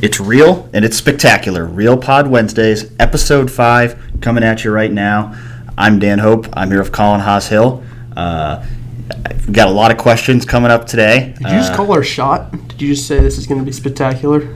It's real and it's spectacular. Real Pod Wednesdays, episode five, coming at you right now. I'm Dan Hope. I'm here with Colin Hass-Hill. Uh, got a lot of questions coming up today. Did you just Uh, call our shot? Did you just say this is going to be spectacular?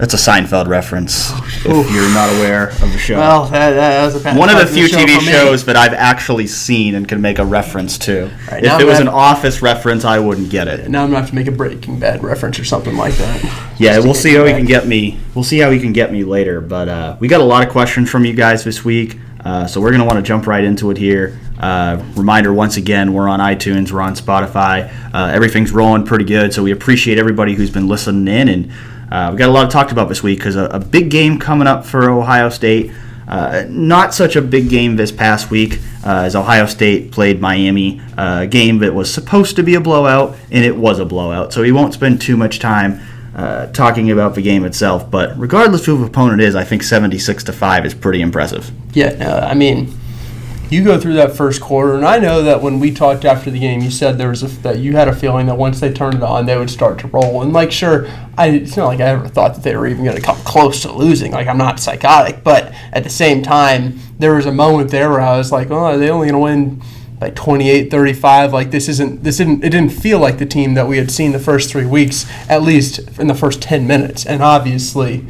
That's a Seinfeld reference. Oof. if you're not aware of the show, Well, that, that was a one of the few show TV shows that I've actually seen and can make a reference to. Right, if it was gonna- an Office reference, I wouldn't get it. Now I'm going to have to make a Breaking Bad reference or something like that. Yeah, we'll see how he can get me. We'll see how he can get me later. But uh, we got a lot of questions from you guys this week, uh, so we're gonna want to jump right into it here. Uh, reminder once again, we're on iTunes, we're on Spotify. Uh, everything's rolling pretty good, so we appreciate everybody who's been listening in, and uh, we got a lot to talk about this week because a, a big game coming up for Ohio State. Uh, not such a big game this past week uh, as Ohio State played Miami, uh, a game that was supposed to be a blowout, and it was a blowout. So we won't spend too much time uh, talking about the game itself. But regardless of who the opponent is, I think 76 to five is pretty impressive. Yeah, no, I mean, you go through that first quarter, and I know that when we talked after the game, you said there was a, that you had a feeling that once they turned it on, they would start to roll. And like, sure, I it's not like I ever thought that they were even going to come close to losing. Like, I'm not psychotic, but at the same time, there was a moment there where I was like, oh, are they only going to win? Like 28 35 like this isn't this didn't it didn't feel like the team that we had seen the first 3 weeks at least in the first 10 minutes and obviously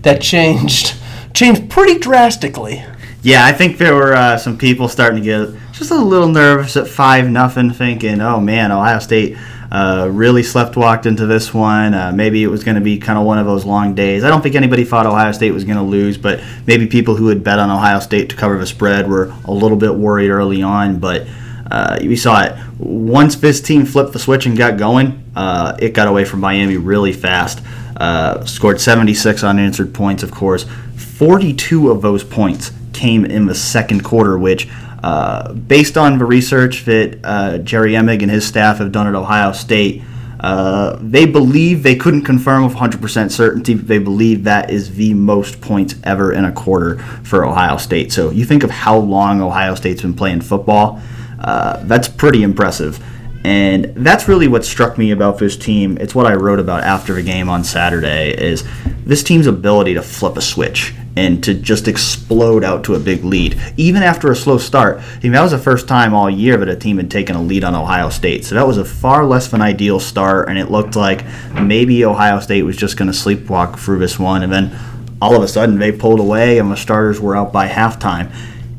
that changed changed pretty drastically Yeah, I think there were uh, some people starting to get just a little nervous at five nothing, thinking, "Oh man, Ohio State uh, really slept walked into this one. Uh, maybe it was going to be kind of one of those long days." I don't think anybody thought Ohio State was going to lose, but maybe people who had bet on Ohio State to cover the spread were a little bit worried early on. But uh, we saw it once this team flipped the switch and got going. Uh, it got away from Miami really fast. Uh, scored 76 unanswered points, of course. 42 of those points came in the second quarter, which, uh, based on the research that uh, Jerry Emig and his staff have done at Ohio State, uh, they believe they couldn't confirm with 100% certainty. But they believe that is the most points ever in a quarter for Ohio State. So you think of how long Ohio State's been playing football. Uh, that's pretty impressive. And that's really what struck me about this team. It's what I wrote about after the game on Saturday is this team's ability to flip a switch and to just explode out to a big lead. Even after a slow start, I mean, that was the first time all year that a team had taken a lead on Ohio State. So that was a far less than ideal start, and it looked like maybe Ohio State was just going to sleepwalk through this one. And then all of a sudden, they pulled away, and the starters were out by halftime.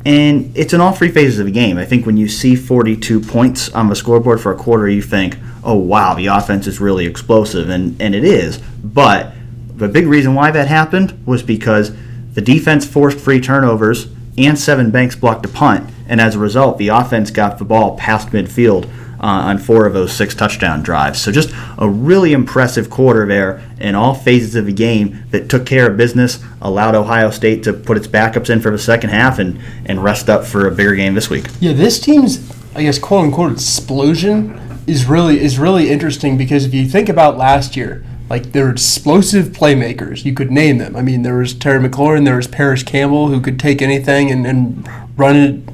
And it's in all three phases of the game. I think when you see 42 points on the scoreboard for a quarter, you think, oh, wow, the offense is really explosive. And, and it is. But the big reason why that happened was because the defense forced free turnovers and Sevyn Banks blocked a punt. And as a result, the offense got the ball past midfield uh, on four of those six touchdown drives. So just a really impressive quarter there in all phases of the game that took care of business, allowed Ohio State to put its backups in for the second half and, and rest up for a bigger game this week. Yeah, this team's I guess quote unquote explosion is really is really interesting because if you think about last year, like there were explosive playmakers, you could name them. I mean, there was Terry McLaurin, there was Parris Campbell who could take anything and, and run it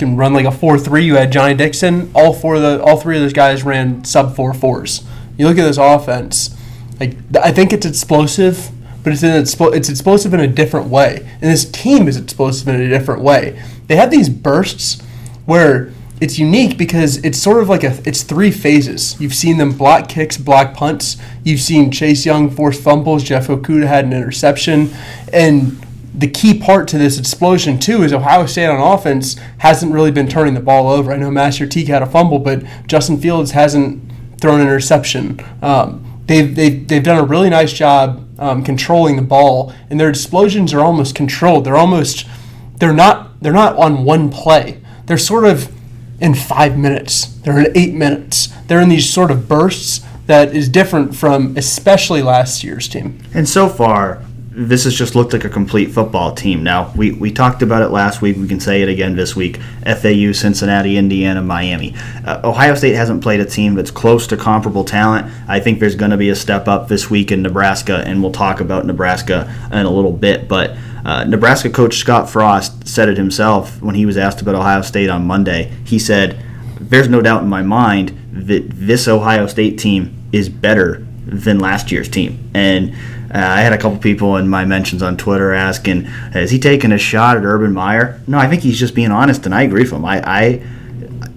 can run like a four three. You had Johnnie Dixon. All four of the all three of those guys ran sub four fours. You look at this offense, like I think it's explosive, but it's in it's explosive in a different way. And this team is explosive in a different way. They have these bursts where it's unique because it's sort of like a it's three phases. You've seen them block kicks, block punts. You've seen Chase Young force fumbles. Jeff Okudah had an interception, and the key part to this explosion too is Ohio State on offense hasn't really been turning the ball over. I know Master Teague had a fumble, but Justin Fields hasn't thrown an interception. Um, they've, they've, they've done a really nice job um, controlling the ball, and their explosions are almost controlled. They're almost they're not they're not on one play. They're sort of in five minutes. They're in eight minutes. They're in these sort of bursts that is different from especially last year's team. And so far, this has just looked like a complete football team. Now, we, we talked about it last week. We can say it again this week. FAU, Cincinnati, Indiana, Miami. Uh, Ohio State hasn't played a team that's close to comparable talent. I think there's going to be a step up this week in Nebraska, and we'll talk about Nebraska in a little bit. But uh, Nebraska coach Scott Frost said it himself when he was asked about Ohio State on Monday. He said, There's no doubt in my mind that this Ohio State team is better than last year's team. And uh, I had a couple people in my mentions on Twitter asking, "Is he taking a shot at Urban Meyer?" No, I think he's just being honest, and I agree with him. I, I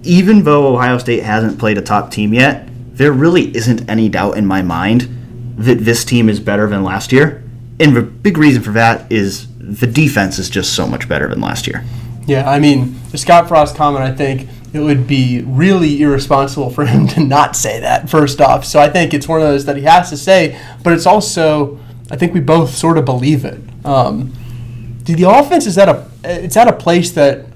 even though Ohio State hasn't played a top team yet, there really isn't any doubt in my mind that this team is better than last year. And the big reason for that is the defense is just so much better than last year. Yeah, I mean, the Scott Frost comment, I think it would be really irresponsible for him to not say that, first off. So I think it's one of those that he has to say, but it's also, I think we both sort of believe it. Um, the offense is at a, it's at a place that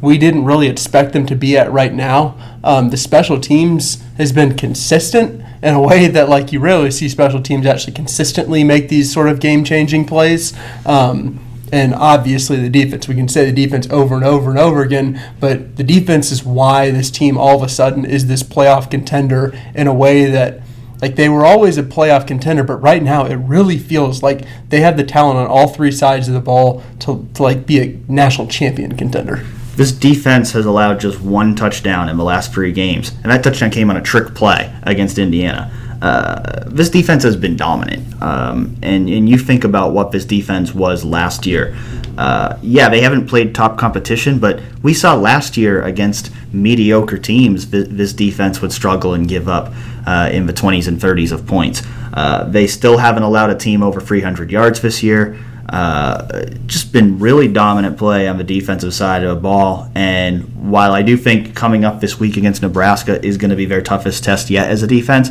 we didn't really expect them to be at right now. Um, the special teams has been consistent in a way that like you rarely see special teams actually consistently make these sort of game changing plays. Um, and obviously the defense. We can say the defense over and over and over again, but the defense is why this team all of a sudden is this playoff contender in a way that like they were always a playoff contender, but right now it really feels like they have the talent on all three sides of the ball to, to like be a national champion contender. This defense has allowed just one touchdown in the last three games, and that touchdown came on a trick play against Indiana. Uh, this defense has been dominant. Um, and, and you think about what this defense was last year. Uh, yeah, they haven't played top competition, but we saw last year against mediocre teams, th- this defense would struggle and give up uh, in the 20s and 30s of points. Uh, they still haven't allowed a team over 300 yards this year. Uh, just been really dominant play on the defensive side of the ball. And while I do think coming up this week against Nebraska is going to be their toughest test yet as a defense,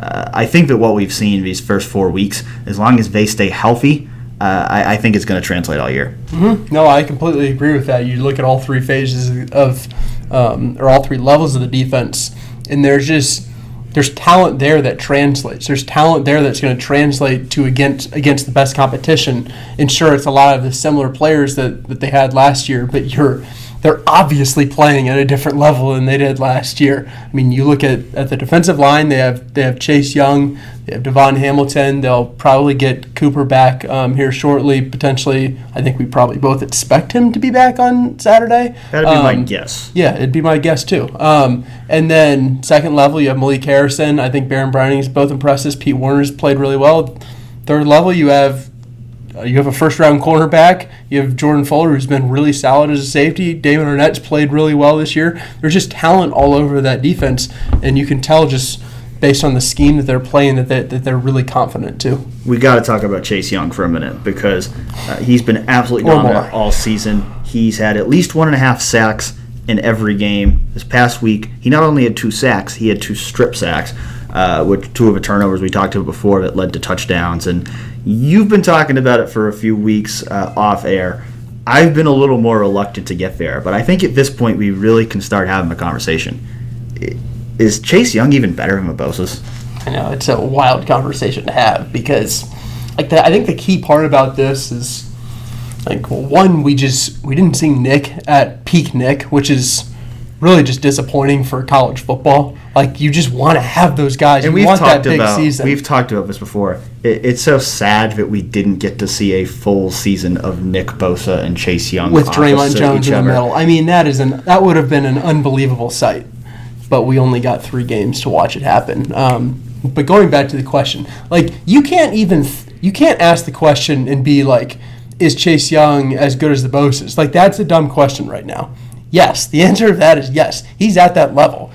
uh, I think that what we've seen these first four weeks, as long as they stay healthy, uh, I, I, think it's going to translate all year. Mm-hmm. No, I completely agree with that. You look at all three phases of, um, or all three levels of the defense, and there's just there's talent there that translates. There's talent there that's going to translate to against against the best competition. And sure, it's a lot of the similar players that, that they had last year, but you're they're obviously playing at a different level than they did last year. I mean, you look at, at the defensive line; they have they have Chase Young, they have Davon Hamilton. They'll probably get Cooper back um, here shortly. Potentially, I think we probably both expect him to be back on Saturday. That'd be um, my guess. Yeah, it'd be my guess too. Um, and then second level, you have Malik Harrison. I think Baronn Browning is both impressive. Pete Werner's played really well. Third level, you have you have a first round cornerback. You have Jordan Fuller, who's been really solid as a safety. Damon Arnette's played really well this year. There's just talent all over that defense, and you can tell just based on the scheme that they're playing that, they, that they're really confident too. We got to talk about Chase Young for a minute because uh, he's been absolutely dominant all season. He's had at least one and a half sacks in every game. This past week, he not only had two sacks, he had two strip sacks, uh, which two of the turnovers we talked about before that led to touchdowns. And You've been talking about it for a few weeks uh, off air. I've been a little more reluctant to get there, but I think at this point we really can start having a conversation. Is Chase Young even better than the Bosas? I know it's a wild conversation to have because, like, the, I think the key part about this is, like, one we just we didn't see Nick at peak Nick, which is really just disappointing for college football. Like you just want to have those guys. And you we've talked about season. we've talked about this before. It, it's so sad that we didn't get to see a full season of Nick Bosa and Chase Young with Dre'Mont Jones in the middle. I mean, that is an that would have been an unbelievable sight. But we only got three games to watch it happen. Um, but going back to the question, like you can't even you can't ask the question and be like, is Chase Young as good as the Bosas? Like that's a dumb question right now. Yes, the answer to that is yes. He's at that level.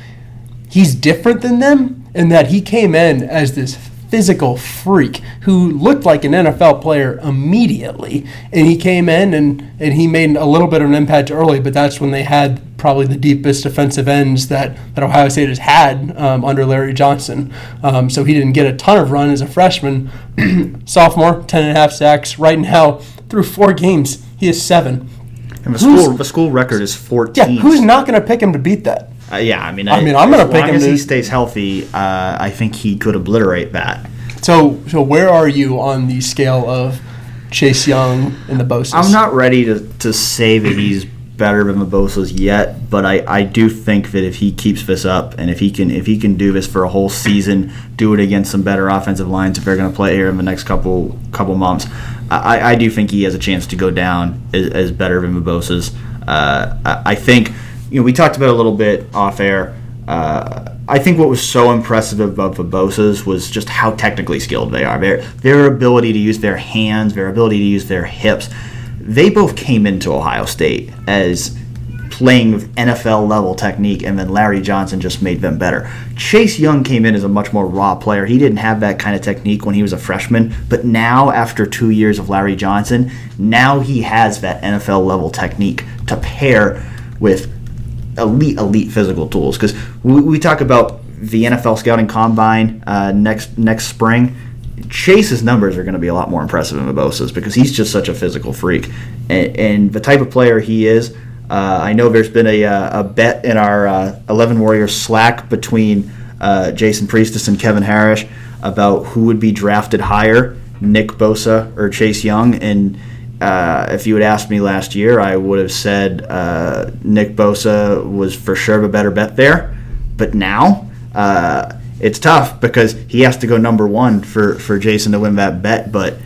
He's different than them in that he came in as this physical freak who looked like an NFL player immediately. And he came in and, and he made a little bit of an impact early, but that's when they had probably the deepest defensive ends that, that Ohio State has had um, under Larry Johnson. Um, so he didn't get a ton of run as a freshman. Sophomore, 10 and a half sacks. Right now, through four games, he has seven. And the school the school record is 14. Yeah, who's not going to pick him to beat that? Uh, yeah, I mean, I, I mean, I'm going to pick him. As to, he stays healthy, uh, I think he could obliterate that. So, so where are you on the scale of Chase Young and the Bosa? I'm not ready to, to say that he's better than the Bosa's yet, but I, I do think that if he keeps this up and if he can if he can do this for a whole season, do it against some better offensive lines if they're going to play here in the next couple couple months, I, I do think he has a chance to go down as, as better than the Bosas. Uh, I think you know we talked about a little bit off air. uh, I think what was so impressive about the Bosas was just how technically skilled they are. Their their ability to use their hands, their ability to use their hips. They both came into Ohio State as playing with NFL level technique, and then Larry Johnson just made them better. Chase Young came in as a much more raw player. He didn't have that kind of technique when he was a freshman, but now, after two years of Larry Johnson, now he has that NFL level technique to pair with elite, elite physical tools. Because we, we, talk about the NFL scouting combine uh, next next spring. Chase's numbers are going to be a lot more impressive than the Bosas' because he's just such a physical freak, and, and the type of player he is. Uh, I know there's been a, uh, a bet in our uh, 11 Warriors Slack between uh, Jason Priestas and Kevin Harris about who would be drafted higher, Nick Bosa or Chase Young, and uh, if you had asked me last year, I would have said uh, Nick Bosa was for sure a better bet there. But now uh, it's tough because he has to go number one for, for Jason to win that bet. But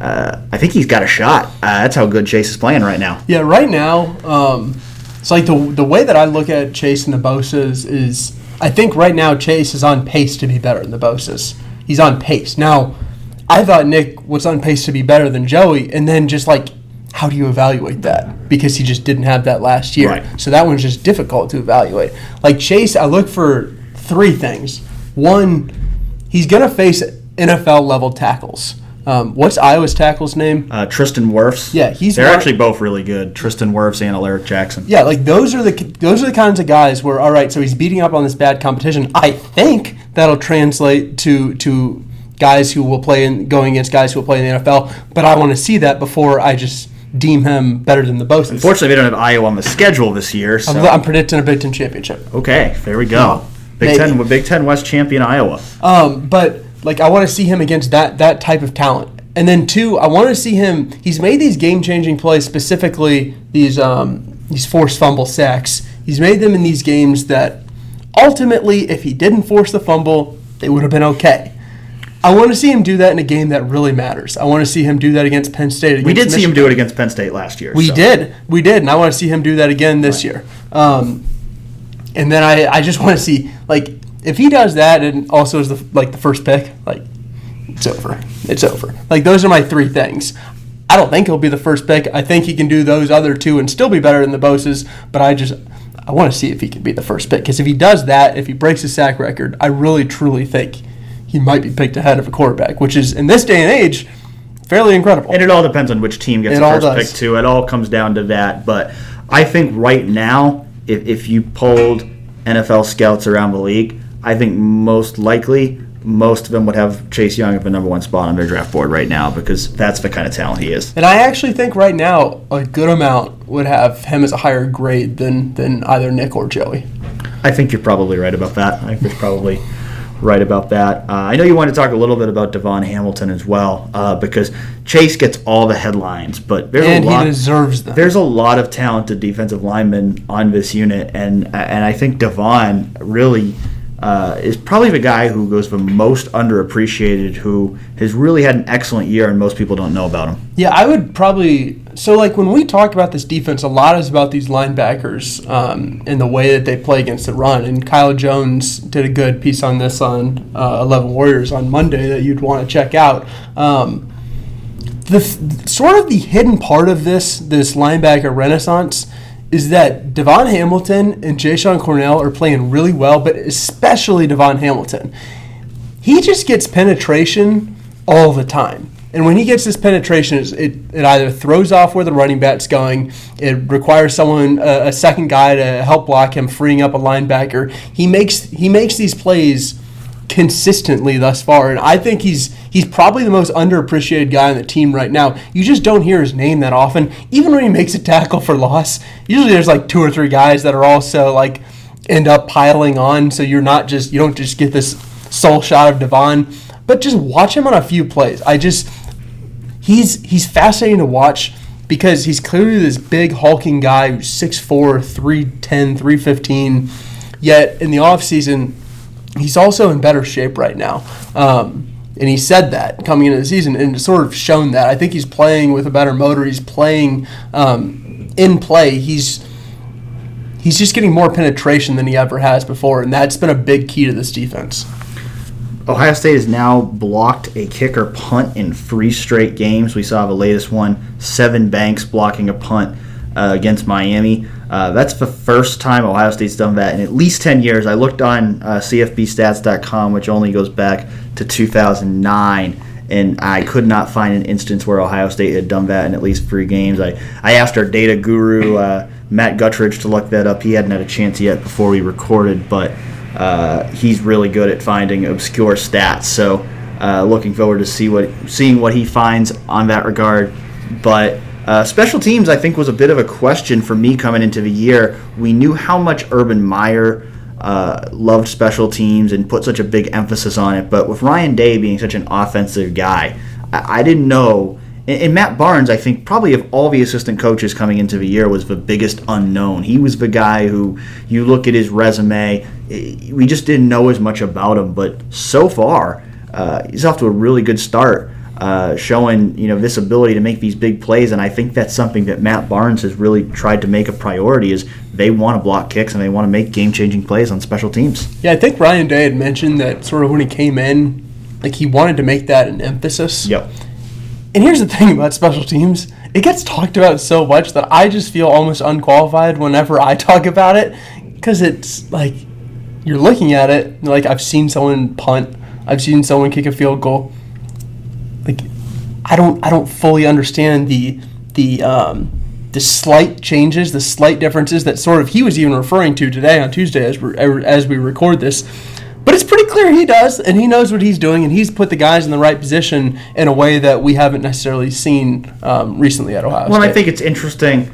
uh, I think he's got a shot. Uh, that's how good Chase is playing right now. Yeah, right now, um, it's like the, the way that I look at Chase and the Bosas is I think right now Chase is on pace to be better than the Bosas. He's on pace. Now, I thought Nick was on pace to be better than Joey, and then just like, how do you evaluate that? Because he just didn't have that last year. Right. So that one's just difficult to evaluate. Like Chase, I look for three things. One, he's going to face NFL level tackles. Um, what's Iowa's tackle's name? Uh, Tristan Wirfs. Yeah, he's they're one- actually both really good. Tristan Wirfs and Alaric Jackson. Yeah, like those are the those are the kinds of guys where all right, so he's beating up on this bad competition. I think that'll translate to to guys who will play in going against guys who will play in the NFL. But I want to see that before I just deem him better than the Bosas. Unfortunately, they don't have Iowa on the schedule this year. So. I'm, I'm predicting a Big Ten championship. okay, there we go. Big Maybe. Ten, Big Ten West champion Iowa. Um, but like I want to see him against that that type of talent. And then two, I want to see him. He's made these game changing plays, specifically these um, these forced fumble sacks. He's made them in these games that ultimately, if he didn't force the fumble, they would have been okay. I want to see him do that in a game that really matters. I want to see him do that against Penn State. Against We did see him do it against Penn State last year. We so. did. We did. And I want to see him do that again this year. Um, and then I, I just want to see, like, if he does that and also is the, like, the first pick, like, it's over. It's over. Like, those are my three things. I don't think he'll be the first pick. I think he can do those other two and still be better than the Bosas, but I just, I want to see if he can be the first pick. Because if he does that, if he breaks his sack record, I really, truly think he might be picked ahead of a quarterback, which is, in this day and age, fairly incredible. And it all depends on which team gets It the first does. pick too. It all comes down to that. But I think right now, if, if you polled NFL scouts around the league, I think most likely most of them would have Chase Young at the number one spot on their draft board right now because that's the kind of talent he is. And I actually think right now a good amount would have him as a higher grade than than either Nick or Joey. I think you're probably right about that. I think you're probably right about that. Uh, I know you want to talk a little bit about Davon Hamilton as well uh, because Chase gets all the headlines, but there's And a lot. he deserves them. there's a lot of talented defensive linemen on this unit, and and I think Davon really uh, is probably the guy who goes the most underappreciated, who has really had an excellent year, and most people don't know about him. Yeah, I would probably. So, like, when we talk about this defense, a lot is about these linebackers um, and the way that they play against the run. And Kyle Jones did a good piece on this on uh, 11 Warriors on Monday that you'd want to check out. Um, the sort of the hidden part of this this linebacker renaissance is that Davon Hamilton and Jay Cornell are playing really well, but especially Davon Hamilton he just gets penetration all the time. And when he gets this penetration, it, it either throws off where the running back's going, it requires someone, a, a second guy to help block him, freeing up a linebacker. He makes he makes these plays consistently thus far, and I think he's he's probably the most underappreciated guy on the team right now. You just don't hear his name that often, even when he makes a tackle for loss. Usually, there's like two or three guys that are also like end up piling on, so you're not just you don't just get this sole shot of Davon, but just watch him on a few plays. I just he's he's fascinating to watch because he's clearly this big hulking guy who's 6'4", 310, 315. Yet in the offseason, he's also in better shape right now. Um, and he said that coming into the season and sort of shown that. I think he's playing with a better motor. He's playing um, in play. He's he's just getting more penetration than he ever has before, and that's been a big key to this defense. Ohio State has now blocked a kicker punt in three straight games. We saw the latest one, Sevyn Banks blocking a punt uh, against Miami. Uh, that's the first time Ohio State's done that in at least 10 years. I looked on uh, CFBstats.com, which only goes back to 2009, and I could not find an instance where Ohio State had done that in at least three games. I, I asked our data guru, uh, Matt Guttridge, to look that up. He hadn't had a chance yet before we recorded, but uh, he's really good at finding obscure stats. So, uh, looking forward to see what seeing what he finds on that regard. But uh, special teams, I think, was a bit of a question for me coming into the year. We knew how much Urban Meyer uh, loved special teams and put such a big emphasis on it, but with Ryan Day being such an offensive guy, I, I didn't know. And, and Matt Barnes, I think, probably of all the assistant coaches coming into the year, was the biggest unknown. He was the guy who you look at his resume, eh, we just didn't know as much about him, but so far, uh, he's off to a really good start. Uh, showing you know this ability to make these big plays, and I think that's something that Matt Barnes has really tried to make a priority. Is they want to block kicks and they want to make game-changing plays on special teams. Yeah, I think Ryan Day had mentioned that sort of when he came in, like he wanted to make that an emphasis. Yep. And here's the thing about special teams. It gets talked about so much that I just feel almost unqualified whenever I talk about it because it's like you're looking at it like I've seen someone punt, I've seen someone kick a field goal. Like I don't I don't fully understand the the um, the slight changes, the slight differences that sort of he was even referring to today on Tuesday as we as we record this. But it's pretty clear he does, and he knows what he's doing, and he's put the guys in the right position in a way that we haven't necessarily seen um, recently at Ohio Well, State. I think it's interesting.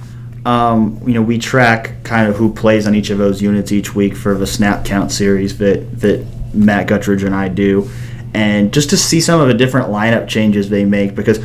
Um, you know, we track kind of who plays on each of those units each week for the snap count series that that Matt Guttridge and I do, and just to see some of the different lineup changes they make because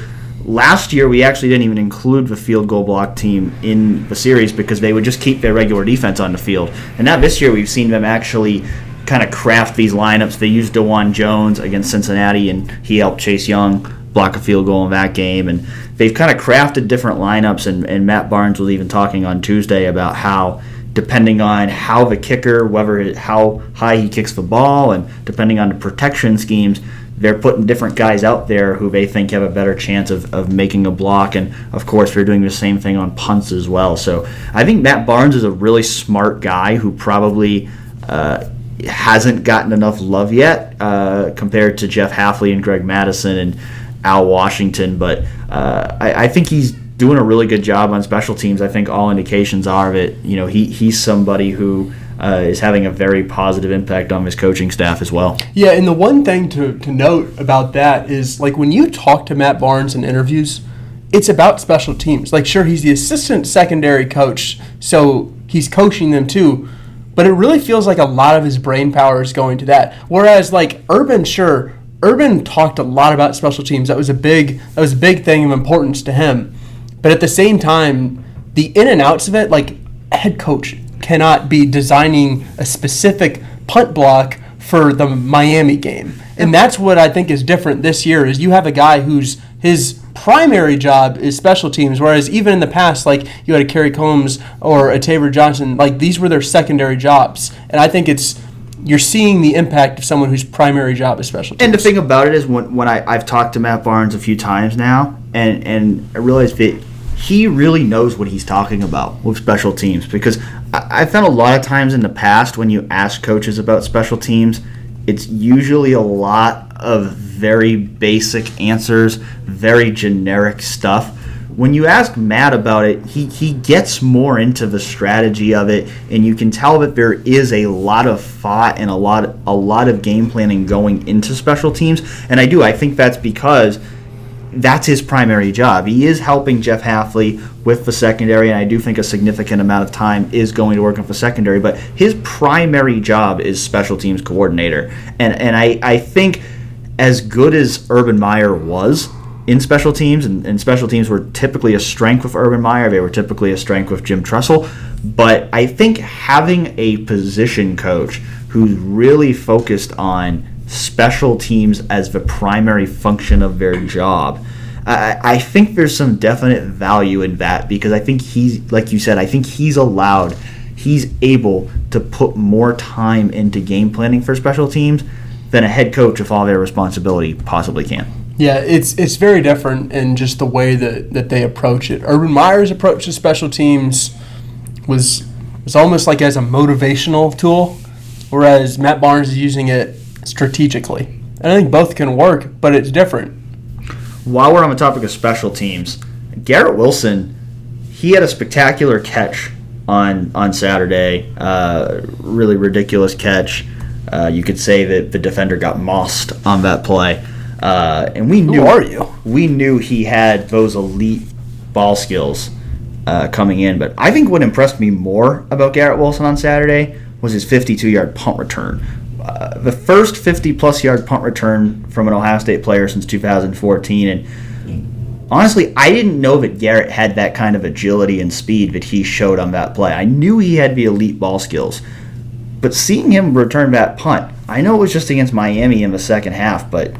last year we actually didn't even include the field goal block team in the series because they would just keep their regular defense on the field, and now this year we've seen them actually kind of craft these lineups. They used Dewan Jones against Cincinnati, and he helped Chase Young block a field goal in that game. And they've kind of crafted different lineups. And, and Matt Barnes was even talking on Tuesday about how, depending on how the kicker, whether how high he kicks the ball, and depending on the protection schemes, they're putting different guys out there who they think have a better chance of, of making a block. And of course, they're doing the same thing on punts as well. So I think Matt Barnes is a really smart guy who probably. Uh, hasn't gotten enough love yet uh, compared to Jeff Hafley and Greg Mattison and Al Washington, but uh, I, I, think he's doing a really good job on special teams. I think all indications are that you know he he's somebody who uh, is having a very positive impact on his coaching staff as well. Yeah, and the one thing to, to note about that is like when you talk to Matt Barnes in interviews, it's about special teams. Like, sure, he's the assistant secondary coach, so he's coaching them too but it really feels like a lot of his brain power is going to that. Whereas like Urban, sure, Urban talked a lot about special teams. That was a big that was a big thing of importance to him. But at the same time, the in and outs of it, like a head coach cannot be designing a specific punt block for the Miami game. And that's what I think is different this year is you have a guy who's his primary job is special teams, whereas even in the past, like you had a Kerry Coombs or a Taver Johnson, like these were their secondary jobs. And I think it's you're seeing the impact of someone whose primary job is special teams. And the thing about it is when, when I, I've talked to Matt Barnes a few times now and, and I realized that he really knows what he's talking about with special teams because I, I found a lot of times in the past when you ask coaches about special teams, it's usually a lot of very basic answers, very generic stuff. When you ask Matt about it, he, he gets more into the strategy of it, and you can tell that there is a lot of thought and a lot a lot of game planning going into special teams. And I do, I think that's because that's his primary job. He is helping Jeff Hafley with the secondary, and I do think a significant amount of time is going to work with the secondary. But his primary job is special teams coordinator, and and I I think as good as Urban Meyer was in special teams, and, and, special teams were typically a strength with Urban Meyer, they were typically a strength with Jim Tressel. But I think having a position coach who's really focused on special teams as the primary function of their job. I, I think there's some definite value in that because I think he's, like you said, I think he's allowed he's able to put more time into game planning for special teams than a head coach with all their responsibility possibly can. Yeah, it's it's very different in just the way that, that they approach it. Urban Meyer's approach to special teams was was almost like as a motivational tool, whereas Matt Barnes is using it strategically. And I think both can work, but it's different. While we're on the topic of special teams, Garrett Wilson, he had a spectacular catch on on Saturday. Uh, really ridiculous catch. Uh, you could say that the defender got mossed on that play, uh, and we knew. Who are you? We knew he had those elite ball skills uh, coming in, but I think what impressed me more about Garrett Wilson on Saturday was his 52-yard punt return. Uh, the first 50-plus yard punt return from an Ohio State player since 2014, and honestly, I didn't know that Garrett had that kind of agility and speed that he showed on that play. I knew he had the elite ball skills, but seeing him return that punt, I know it was just against Miami in the second half, but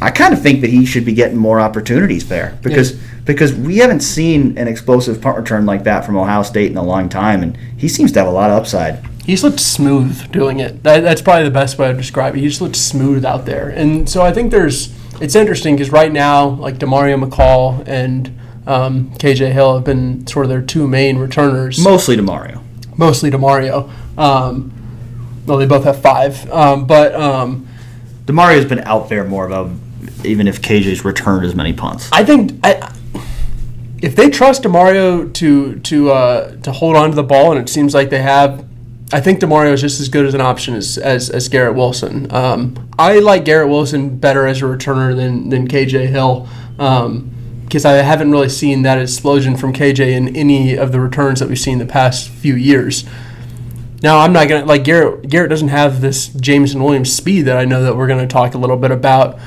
I kind of think that he should be getting more opportunities there because yeah. because we haven't seen an explosive punt return like that from Ohio State in a long time, and he seems to have a lot of upside. He's looked smooth doing it. That, that's probably the best way to describe it. He just looked smooth out there, and so I think there's it's interesting because right now, like Demario McCall and um, KJ Hill have been sort of their two main returners. Mostly Demario. Mostly Demario. Um, well, they both have five, um, but um, Demario's been out there more of a even if KJ's returned as many punts. I think I, if they trust Demario to to uh, to hold on to the ball, and it seems like they have, I think Demario is just as good as an option as as, as Garrett Wilson. Um, I like Garrett Wilson better as a returner than than KJ Hill. Um, because I haven't really seen that explosion from KJ in any of the returns that we've seen the past few years. Now I'm not gonna like Garrett. Garrett doesn't have this Jameson Williams speed that I know that we're gonna talk a little bit about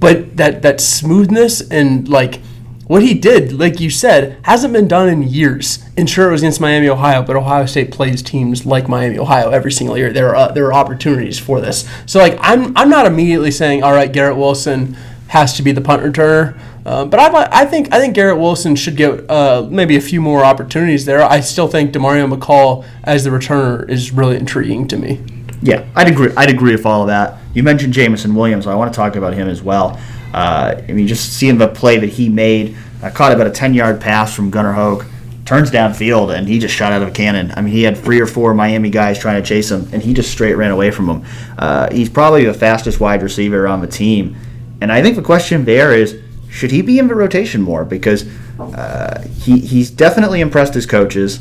but that that smoothness and like what he did, like you said, hasn't been done in years. And sure, it was against Miami, Ohio, but Ohio State plays teams like Miami, Ohio every single year. There are there are opportunities for this. So like I'm I'm not immediately saying, all right, Garrett Wilson has to be the punt returner. Uh, but I, I think I think Garrett Wilson should get uh, maybe a few more opportunities there. I still think Demario McCall as the returner is really intriguing to me. Yeah, I'd agree. I'd agree with all of that. You mentioned Jameson Williams. I want to talk about him as well. Uh, I mean, just seeing the play that he made, uh, caught about a 10 yard pass from Gunnar Hoak, turns downfield, and he just shot out of a cannon. I mean, he had three or four Miami guys trying to chase him, and he just straight ran away from them. Uh, he's probably the fastest wide receiver on the team. And I think the question there is should he be in the rotation more? Because uh, he, he's definitely impressed his coaches.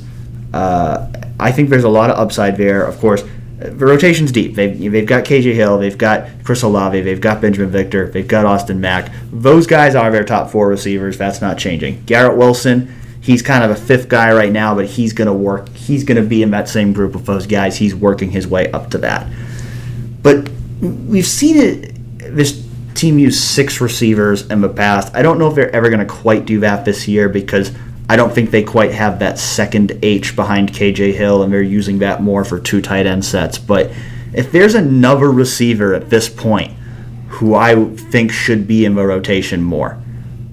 Uh, I think there's a lot of upside there. Of course, the rotation's deep. They've, they've got KJ Hill, they've got Chris Olave, they've got Binjimen Victor, they've got Austin Mack. Those guys are their top four receivers. That's not changing. Garrett Wilson, he's kind of a fifth guy right now, but he's going to work. He's going to be in that same group of those guys. He's working his way up to that. But we've seen it. This team use six receivers in the past. I don't know if they're ever going to quite do that this year because I don't think they quite have that second H behind KJ Hill, and they're using that more for two tight end sets. But if there's another receiver at this point who I think should be in the rotation more,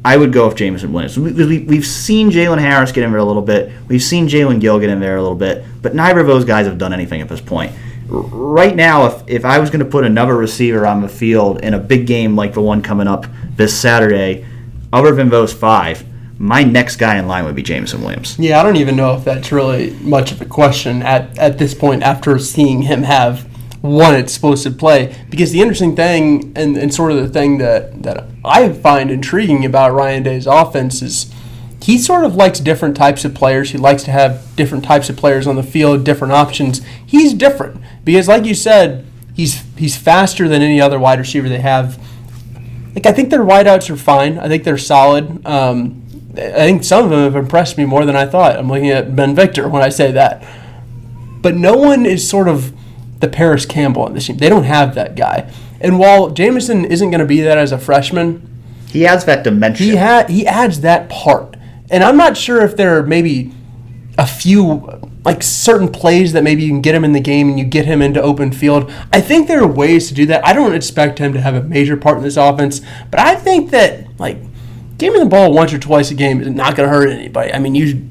I would go with Jameson Williams. We, have seen Jaylen Harris get in there a little bit. We've seen Jaelen Gill get in there a little bit, but neither of those guys have done anything at this point. Right now, if, if I was going to put another receiver on the field in a big game like the one coming up this Saturday, other than those five, my next guy in line would be Jameson Williams. Yeah, I don't even know if that's really much of a question at, at this point after seeing him have one explosive play. Because the interesting thing, and, and sort of the thing that, that I find intriguing about Ryan Day's offense is he sort of likes different types of players. He likes to have different types of players on the field, different options. He's different because, like you said, he's he's faster than any other wide receiver they have. Like I think their wideouts are fine. I think they're solid. Um, I think some of them have impressed me more than I thought. I'm looking at Ben Victor when I say that. But no one is sort of the Parris Campbell on this team. They don't have that guy. And while Jameson isn't going to be that as a freshman, he adds that dimension. He ha- he adds that part. And I'm not sure if there are maybe a few like certain plays that maybe you can get him in the game and you get him into open field. I think there are ways to do that. I don't expect him to have a major part in this offense, but I think that like giving the ball once or twice a game is not going to hurt anybody. I mean, you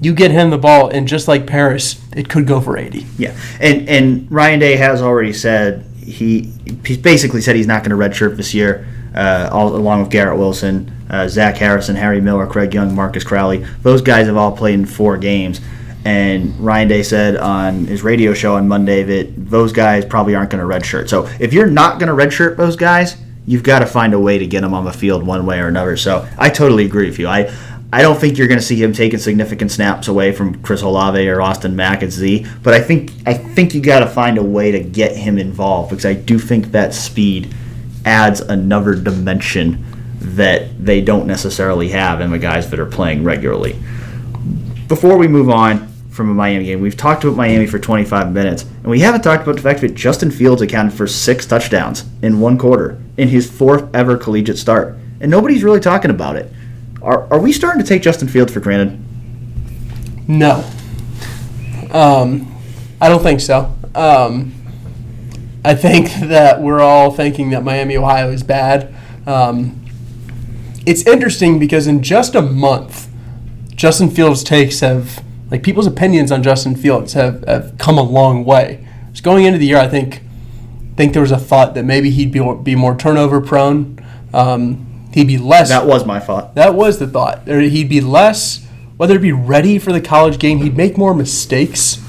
you get him the ball, and just like Parris, it could go for 80. Yeah, and and Ryan Day has already said he he basically said he's not going to redshirt this year, uh, all along with Garrett Wilson, uh, Zach Harrison, Harry Miller, Craig Young, Marcus Crowley. Those guys have all played in four games. And Ryan Day said on his radio show on Monday that those guys probably aren't going to redshirt. So if you're not going to redshirt those guys, you've got to find a way to get him on the field one way or another. So I totally agree with you. I I don't think you're going to see him taking significant snaps away from Chris Olave or Austin Z, but I think I think you got to find a way to get him involved because I do think that speed adds another dimension that they don't necessarily have in the guys that are playing regularly. Before we move on from a Miami game, we've talked about Miami for 25 minutes, and we haven't talked about the fact that Justin Fields accounted for six touchdowns in one quarter in his fourth ever collegiate start, and nobody's really talking about it. Are, are we starting to take Justin Fields for granted? No. Um, I don't think so. Um, I think that we're all thinking that Miami, Ohio is bad. Um, it's interesting because in just a month, Justin Fields' takes have, like people's opinions on Justin Fields have, have come a long way. Just going into the year, I think think there was a thought that maybe he'd be, be more turnover prone. Um, he'd be less. That was my thought. That was the thought. He'd be less, whether it be ready for the college game, he'd make more mistakes.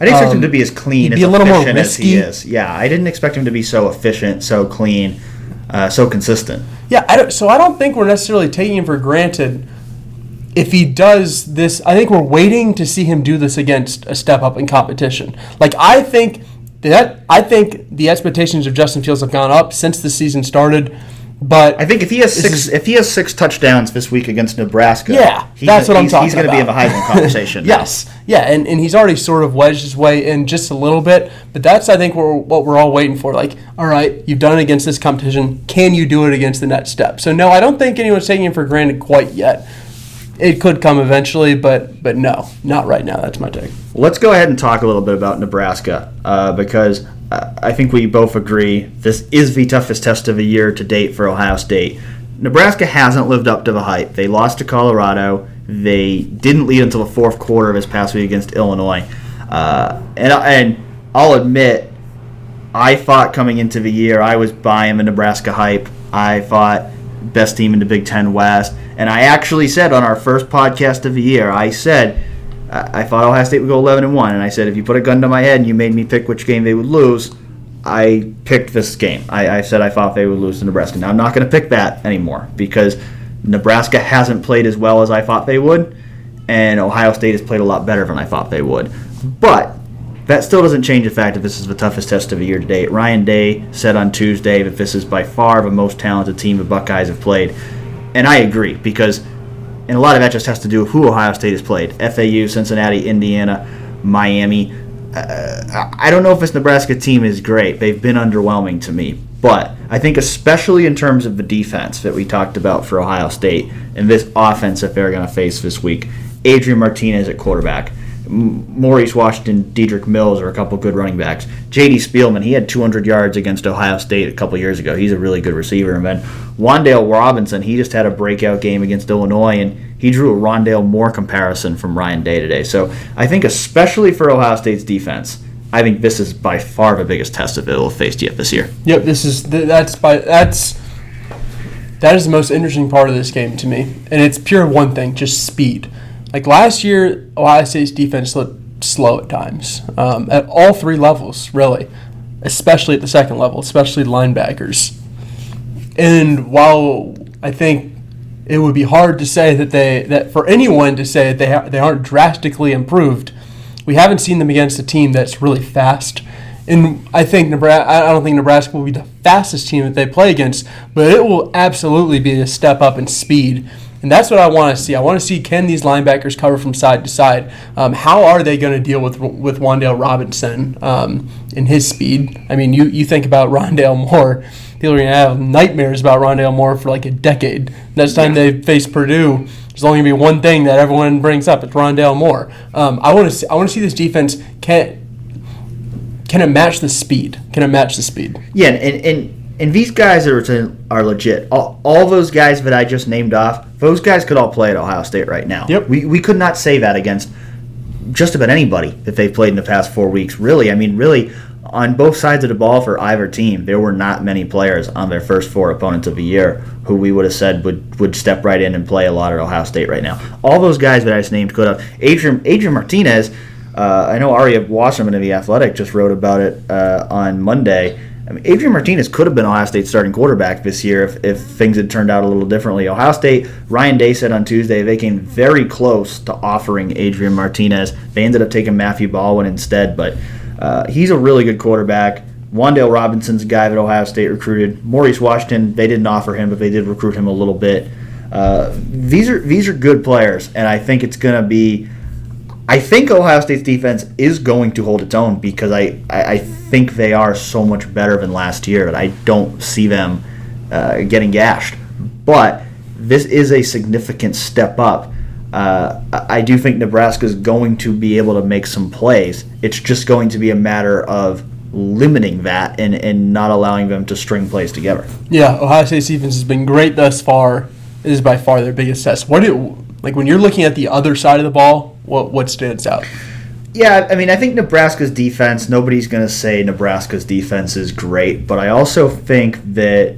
I didn't expect Um, him to be as clean, he'd as be a little more efficient as he risky. is. Yeah, I didn't expect him to be so efficient, so clean, uh, so consistent. Yeah, I don't, so I don't think we're necessarily taking him for granted. If he does this, I think we're waiting to see him do this against a step up in competition. Like I think that I think the expectations of Justin Fields have gone up since the season started. But I think if he has six, is- if he has six touchdowns this week against Nebraska, Yeah, he's, that's what I'm talking He's going to be in the about. Heisman conversation. Yes, yeah, and, and he's already sort of wedged his way in just a little bit, but that's I think what we're, what we're all waiting for. Like, all right, you've done it against this competition. Can you do it against the next step? So no, I don't think anyone's taking it for granted quite yet. It could come eventually, but but no, not right now. That's my take. Let's go ahead and talk a little bit about Nebraska uh, because uh, I think we both agree this is the toughest test of the year to date for Ohio State. Nebraska hasn't lived up to the hype. They lost to Colorado. They didn't lead until the fourth quarter of this past week against Illinois. Uh, and, and I'll admit, I thought coming into the year I was buying the Nebraska hype. I thought best team in the Big Ten West, and I actually said on our first podcast of the year, I said I thought Ohio State would go 11 and one, and I said if you put a gun to my head and you made me pick which game they would lose, I picked this game. I, I said I thought they would lose to Nebraska. Now I'm not going to pick that anymore because Nebraska hasn't played as well as I thought they would, and Ohio State has played a lot better than I thought they would. But that still doesn't change the fact that this is the toughest test of the year to date. Ryan Day said on Tuesday that this is by far the most talented team the Buckeyes have played. And I agree because, and a lot of that just has to do with who Ohio State has played FAU, Cincinnati, Indiana, Miami. Uh, I don't know if this Nebraska team is great. They've been underwhelming to me. But I think, especially in terms of the defense that we talked about for Ohio State and this offense that they're going to face this week, Adrian Martinez at quarterback. Maurice Washington, Dedrick Mills are a couple good running backs. J.D. Spielman, he had 200 yards against Ohio State a couple years ago. He's a really good receiver. And then Wan'Dale Robinson, he just had a breakout game against Illinois, and he drew a Rondale Moore comparison from Ryan Day today. So I think, especially for Ohio State's defense, I think this is by far the biggest test that they'll face yet this year. Yep, this is that's by that's that is the most interesting part of this game to me, and it's pure one thing, just speed. Like last year, Ohio State's defense looked slow at times um, at all three levels, really, especially at the second level, especially linebackers. And while I think it would be hard to say that they that for anyone to say that they ha- they aren't drastically improved, we haven't seen them against a team that's really fast. And I think Nebraska. I don't think Nebraska will be the fastest team that they play against, but it will absolutely be a step up in speed. And that's what I want to see. I want to see can these linebackers cover from side to side. Um, how are they going to deal with with Wan'Dale Robinson um, and his speed? I mean, you you think about Rondale Moore. People are going to have nightmares about Rondale Moore for like a decade. Next time they face Purdue, there's only going to be one thing that everyone brings up. It's Rondale Moore. Um, I want to see. I want to see this defense can can it match the speed? Can it match the speed? Yeah, and, and And these guys are are legit. All, all those guys that I just named off, those guys could all play at Ohio State right now. Yep. We, we could not say that against just about anybody that they've played in the past four weeks. Really, I mean, really, on both sides of the ball for either team, there were not many players on their first four opponents of the year who we would have said would, would step right in and play a lot at Ohio State right now. All those guys that I just named could have. Adrian, Adrian Martinez, uh, I know Ari Wasserman of The Athletic just wrote about it uh, on Monday. I mean, Adrian Martinez could have been Ohio State's starting quarterback this year if, if things had turned out a little differently. Ohio State, Ryan Day said on Tuesday they came very close to offering Adrian Martinez. They ended up taking Matthew Baldwin instead, but uh, he's a really good quarterback. Wan'Dale Robinson's a guy that Ohio State recruited. Maurice Washington, they didn't offer him, but they did recruit him a little bit. Uh, these are these are good players, and I think it's going to be I think Ohio State's defense is going to hold its own because I, I, I think they are so much better than last year that I don't see them uh, getting gashed. But this is a significant step up. Uh, I do think Nebraska is going to be able to make some plays. It's just going to be a matter of limiting that and, and not allowing them to string plays together. Yeah, Ohio State's defense has been great thus far. It is by far their biggest test. What do like when you're looking at the other side of the ball? What what stands out? Yeah, I mean, I think Nebraska's defense. Nobody's going to say Nebraska's defense is great, but I also think that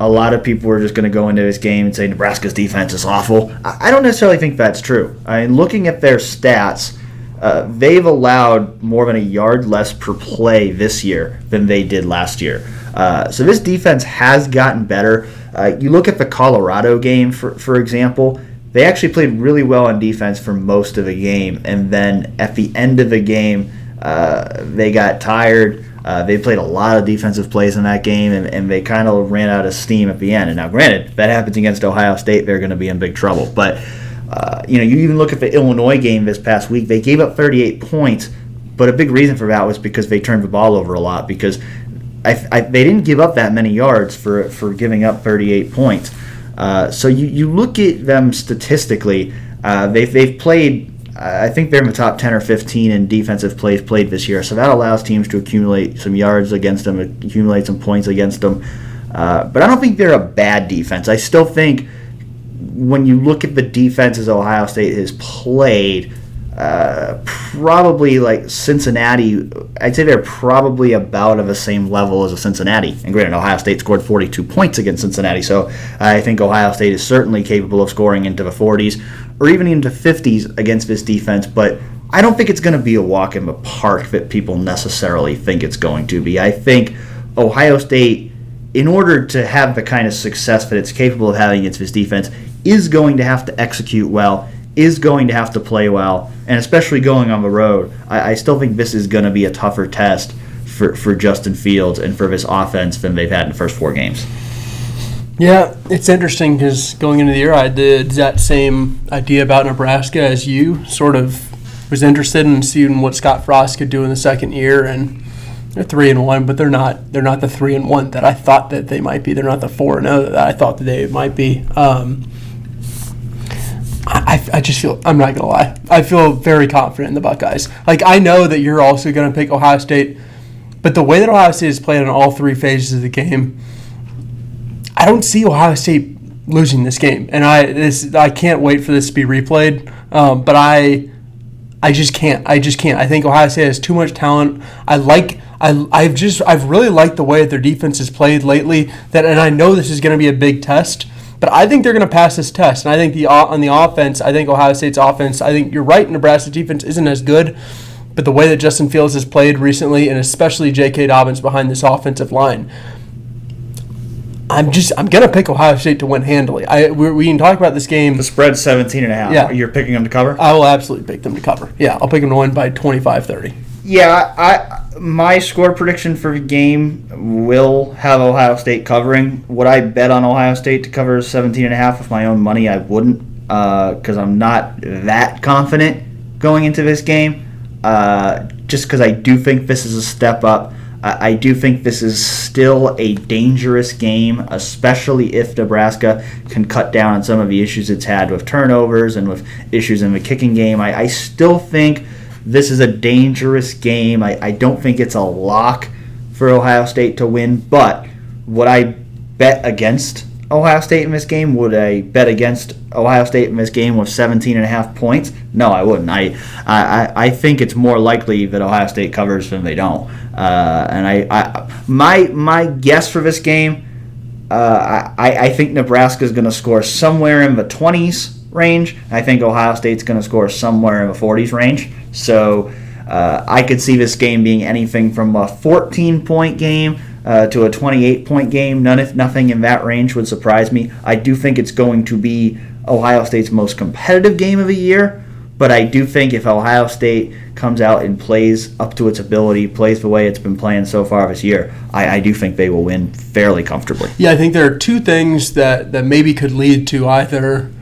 a lot of people are just going to go into this game and say Nebraska's defense is awful. I don't necessarily think that's true. I mean, looking at their stats, uh, they've allowed more than a yard less per play this year than they did last year. Uh, so this defense has gotten better. Uh, you look at the Colorado game, for, for example, they actually played really well on defense for most of the game, and then at the end of the game, uh, they got tired. Uh, they played a lot of defensive plays in that game, and, and they kind of ran out of steam at the end. And now, granted, if that happens against Ohio State, they're going to be in big trouble. But uh, you know, you even look at the Illinois game this past week; they gave up 38 points, but a big reason for that was because they turned the ball over a lot. Because I, I, they didn't give up that many yards for for giving up 38 points. Uh, so you, you look at them statistically, uh, they've, they've played, I think they're in the top 10 or 15 in defensive plays played this year. So that allows teams to accumulate some yards against them, accumulate some points against them. Uh, but I don't think they're a bad defense. I still think when you look at the defenses Ohio State has played, uh, probably like Cincinnati. I'd say they're probably about of the same level as a Cincinnati. And granted, Ohio State scored 42 points against Cincinnati, so I think Ohio State is certainly capable of scoring into the 40s or even into 50s against this defense. But I don't think it's going to be a walk in the park that people necessarily think it's going to be. I think Ohio State, in order to have the kind of success that it's capable of having against this defense, is going to have to execute well is going to have to play well, and especially going on the road. I, I still think this is going to be a tougher test for, for Justin Fields and for this offense than they've had in the first four games. Yeah, it's interesting because going into the year, I the exact same idea about Nebraska as you. Sort of was interested in seeing what Scott Frost could do in the second year, and they're three and one, but they're not. They're not the three and one that I thought that they might be. They're not the four and zero that I thought that they might be. Um, I, I just feel I'm not gonna lie. I feel very confident in the Buckeyes. Like I know that you're also gonna pick Ohio State, but the way that Ohio State has played in all three phases of the game, I don't see Ohio State losing this game. And I this I can't wait for this to be replayed. Um, but I I just can't. I just can't. I think Ohio State has too much talent. I like. I, I've just I've really liked the way that their defense has played lately. That and I know this is going to be a big test. But I think they're going to pass this test. And I think the on the offense, I think Ohio State's offense, I think you're right, Nebraska's defense isn't as good. But the way that Justin Fields has played recently, and especially J.K. Dobbins behind this offensive line, I'm just I'm gonna pick Ohio State to win handily. I we, we can talk about this game. The spread's 17 and a half. Yeah. You're picking them to cover? I will absolutely pick them to cover. Yeah, I'll pick them to win by 25-30. Yeah, I my score prediction for the game will have Ohio State covering. Would I bet on Ohio State to cover 17 and a half with my own money? I wouldn't because uh, I'm not that confident going into this game. Uh, just because I do think this is a step up. I do think this is still a dangerous game, especially if Nebraska can cut down on some of the issues it's had with turnovers and with issues in the kicking game. I, I still think this is a dangerous game. I, I don't think it's a lock for Ohio State to win, but would I bet against Ohio State in this game? Would I bet against Ohio State in this game with 17 and a half points? No, I wouldn't. I I, I think it's more likely that Ohio State covers than they don't. Uh, and I, I my my guess for this game, uh, I I think Nebraska is going to score somewhere in the 20s range. I think Ohio State's going to score somewhere in the 40s range. So. Uh, I could see this game being anything from a 14 point game uh, to a 28 point game. None if nothing in that range would surprise me. I do think it's going to be Ohio State's most competitive game of the year, but I do think if Ohio State comes out and plays up to its ability, plays the way it's been playing so far this year, I, I do think they will win fairly comfortably. Yeah, I think there are two things that, that maybe could lead to either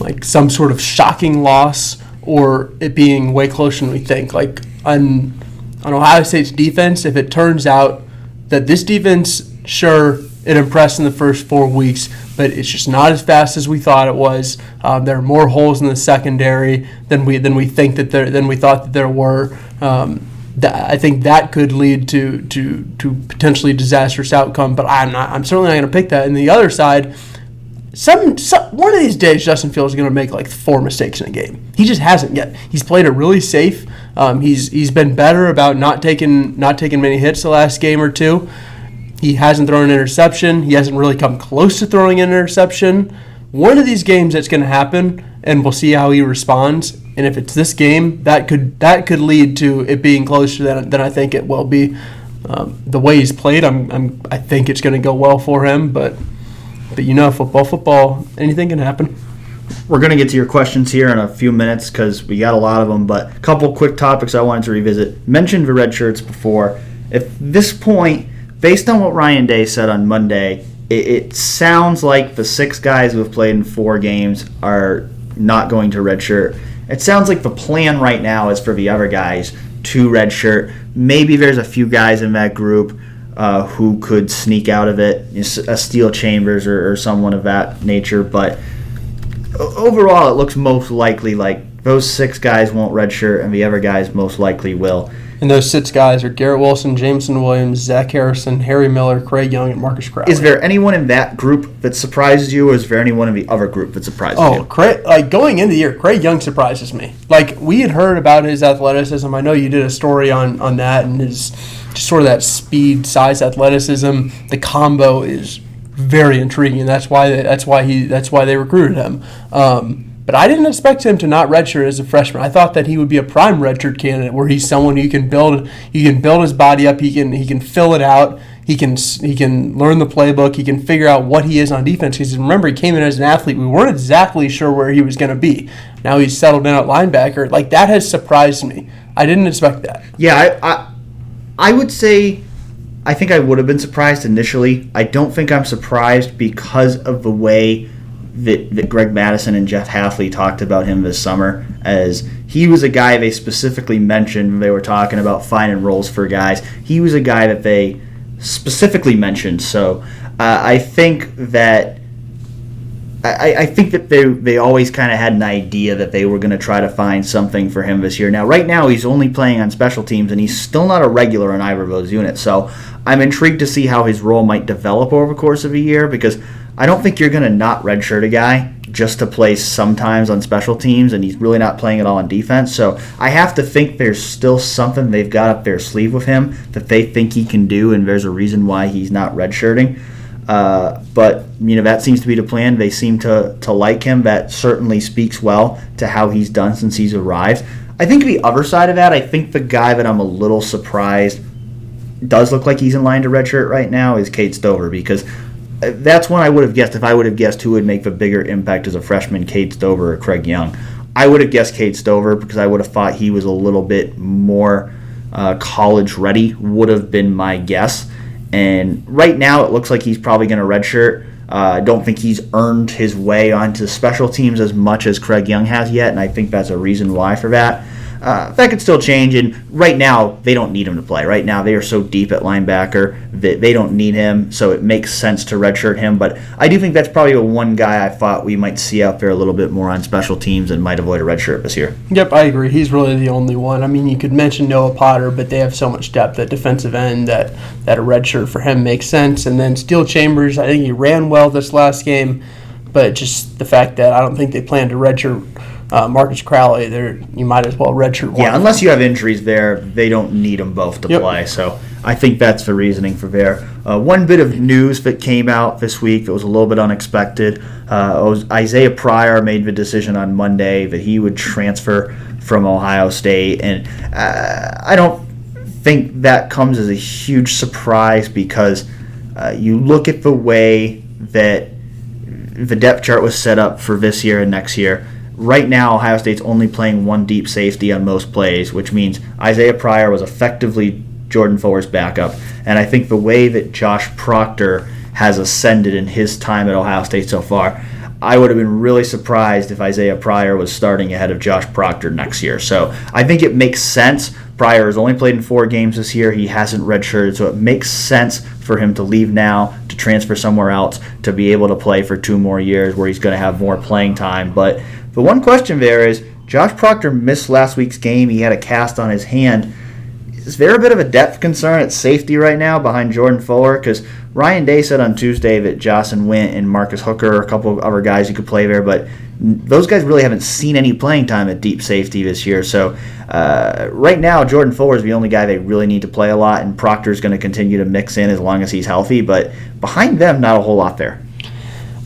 like some sort of shocking loss or it being way closer than we think. Like on on Ohio State's defense, if it turns out that this defense, sure, it impressed in the first four weeks, but it's just not as fast as we thought it was. Um, there are more holes in the secondary than we than we think that there than we thought that there were. Um, I think that could lead to to to potentially disastrous outcome, but I'm not. I'm certainly not going to pick that. And the other side, some, some one of these days Justin Fields is going to make like four mistakes in a game. He just hasn't yet. He's played it really safe. Um, he's he's been better about not taking not taking many hits the last game or two. He hasn't thrown an interception. He hasn't really come close to throwing an interception. One of these games that's going to happen, and we'll see how he responds. And if it's this game, that could that could lead to it being closer than, than I think it will be. Um, the way he's played, I'm, I'm I think it's going to go well for him, but but you know, football, football, anything can happen. We're going to get to your questions here in a few minutes because we got a lot of them, but a couple quick topics I wanted to revisit. Mentioned the red shirts before. At this point, based on what Ryan Day said on Monday, it, it sounds like the six guys who have played in four games are not going to redshirt. It sounds like the plan right now is for the other guys to redshirt. Maybe there's a few guys in that group uh, who could sneak out of it, a Steele Chambers or, or someone of that nature. But overall, it looks most likely like those six guys won't redshirt, and the other guys most likely will. And those six guys are Garrett Wilson, Jameson Williams, Zach Harrison, Harry Miller, Craig Young, and Marcus Crowley. Is there anyone in that group that surprises you, or is there anyone in the other group that surprises oh, you? Oh, Craig, like going into the year, Craig Young surprises me. Like we had heard about his athleticism. I know you did a story on on that and his just sort of that speed, size, athleticism. The combo is very intriguing. That's why that's why he that's why they recruited him. Um, but I didn't expect him to not redshirt as a freshman. I thought that he would be a prime redshirt candidate, where he's someone who can build he can build his body up. He can he can fill it out. He can he can learn the playbook. He can figure out what he is on defense. Because remember, he came in as an athlete. We weren't exactly sure where he was going to be. Now he's settled in at linebacker. Like that has surprised me. I didn't expect that. Yeah, I, I I would say I think I would have been surprised initially. I don't think I'm surprised because of the way that, that Greg Mattison and Jeff Hafley talked about him this summer, as he was a guy they specifically mentioned when they were talking about finding roles for guys. He was a guy that they specifically mentioned. So uh, I think that I, I think that they they always kind of had an idea that they were going to try to find something for him this year. Now, right now, he's only playing on special teams, and he's still not a regular in those units. So I'm intrigued to see how his role might develop over the course of a year because I don't think you're going to not redshirt a guy just to play sometimes on special teams, and he's really not playing at all on defense. So I have to think there's still something they've got up their sleeve with him that they think he can do, and there's a reason why he's not redshirting. Uh, but you know that seems to be the plan. They seem to to like him. That certainly speaks well to how he's done since he's arrived. I think the other side of that, I think the guy that I'm a little surprised does look like he's in line to redshirt right now is Cade Stover because uh, that's one I would have guessed if I would have guessed who would make the bigger impact as a freshman, Cade Stover or Craig Young. I would have guessed Cade Stover because I would have thought he was a little bit more uh, college ready. Would have been my guess. And right now, it looks like he's probably going to redshirt. Uh, I don't think he's earned his way onto special teams as much as Craig Young has yet, and I think that's a reason why for that. Uh, that could still change. And right now, they don't need him to play. Right now, they are so deep at linebacker that they don't need him. So it makes sense to redshirt him. But I do think that's probably a one guy I thought we might see out there a little bit more on special teams and might avoid a redshirt this year. Yep, I agree. He's really the only one. I mean, you could mention Noah Potter, but they have so much depth at defensive end that, that a redshirt for him makes sense. And then Steele Chambers, I think he ran well this last game, but just the fact that I don't think they plan to redshirt uh, Marcus Crowley, there you might as well redshirt one. Yeah, unless you have injuries there, they don't need them both to Yep. play. So I think that's the reasoning for there. Uh, one bit of news that came out this week that was a little bit unexpected. Uh, was Isaiah Pryor made the decision on Monday that he would transfer from Ohio State, and uh, I don't think that comes as a huge surprise because uh, you look at the way that the depth chart was set up for this year and next year. Right now, Ohio State's only playing one deep safety on most plays, which means Isaiah Pryor was effectively Jordan Fuller's backup. And I think the way that Josh Proctor has ascended in his time at Ohio State so far, I would have been really surprised if Isaiah Pryor was starting ahead of Josh Proctor next year. So I think it makes sense. Pryor has only played in four games this year. He hasn't redshirted, so it makes sense for him to leave now, to transfer somewhere else, to be able to play for two more years where he's going to have more playing time. But the one question there is Josh Proctor missed last week's game. He had a cast on his hand. Is there a bit of a depth concern at safety right now behind Jordan Fuller? Because Ryan Day said on Tuesday that Jocelyn Wint and Marcus Hooker, a couple of other guys who could play there, but those guys really haven't seen any playing time at deep safety this year. So uh, right now, Jordan Fuller is the only guy they really need to play a lot, and Proctor is going to continue to mix in as long as he's healthy. But behind them, not a whole lot there.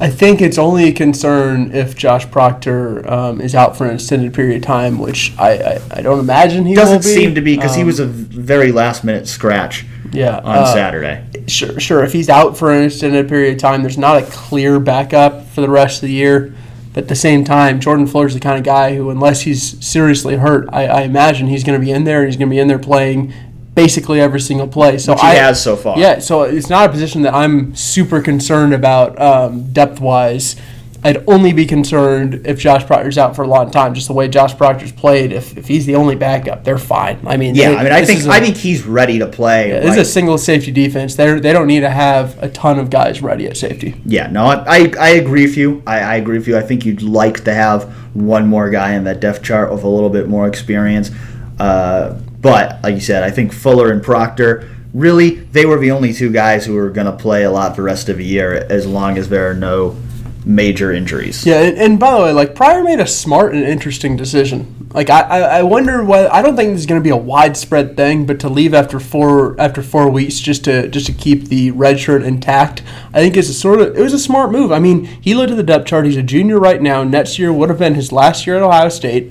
I think it's only a concern if Josh Proctor um, is out for an extended period of time, which I, I, I don't imagine he Doesn't will be. seem to be because he Um, was a very last minute scratch yeah on uh, Saturday. Sure, sure. If he's out for an extended period of time, there's not a clear backup for the rest of the year. But at the same time, Jordan Fuller's the kind of guy who, unless he's seriously hurt, I, I imagine he's going to be in there and he's going to be in there playing basically every single play. So Which he I, has so far. Yeah, so it's not a position that I'm super concerned about um, depth wise. I'd only be concerned if Josh Proctor's out for a long time. Just the way Josh Proctor's played, if, if he's the only backup, they're fine. I mean, Yeah, they- I mean, I think a- I think he's ready to play. this is a single safety defense. They they don't need to have a ton of guys ready at safety. Yeah, no, I, I, I agree with you. I, I agree with you. I think you'd like to have one more guy in that depth chart with a little bit more experience. Uh, but like you said, I think Fuller and Proctor really they were the only two guys who were going to play a lot the rest of the year as long as there are no major injuries. Yeah, and, and by the way, like Pryor made a smart and interesting decision. Like I, I, wonder what I don't think this is going to be a widespread thing, but to leave after four after four weeks just to just to keep the red shirt intact, I think it's a sort of it was a smart move. I mean, he looked at the depth chart. He's a junior right now. Next year would have been his last year at Ohio State.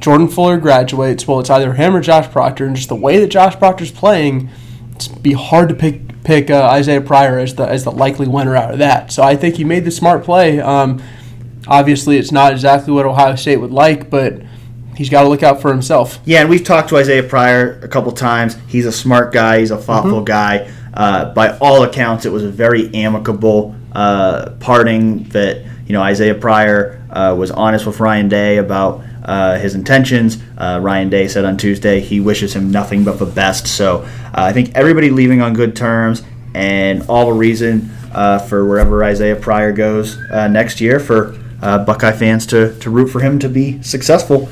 Jordan Fuller graduates. Well, it's either him or Josh Proctor, and just the way that Josh Proctor's playing, it's be hard to pick pick uh, Isaiah Pryor as the as the likely winner out of that. So I think he made the smart play. Um, obviously, it's not exactly what Ohio State would like, but he's got to look out for himself. Yeah, and we've talked to Isaiah Pryor a couple times. He's a smart guy. He's a thoughtful guy. Uh, by all accounts, it was a very amicable uh, parting. That you know, Isaiah Pryor uh, was honest with Ryan Day about uh, his intentions. Uh, Ryan Day said on Tuesday he wishes him nothing but the best. So uh, I think everybody leaving on good terms, and all the reason uh, for wherever Isaiah Pryor goes uh, next year for Buckeye fans to, to root for him to be successful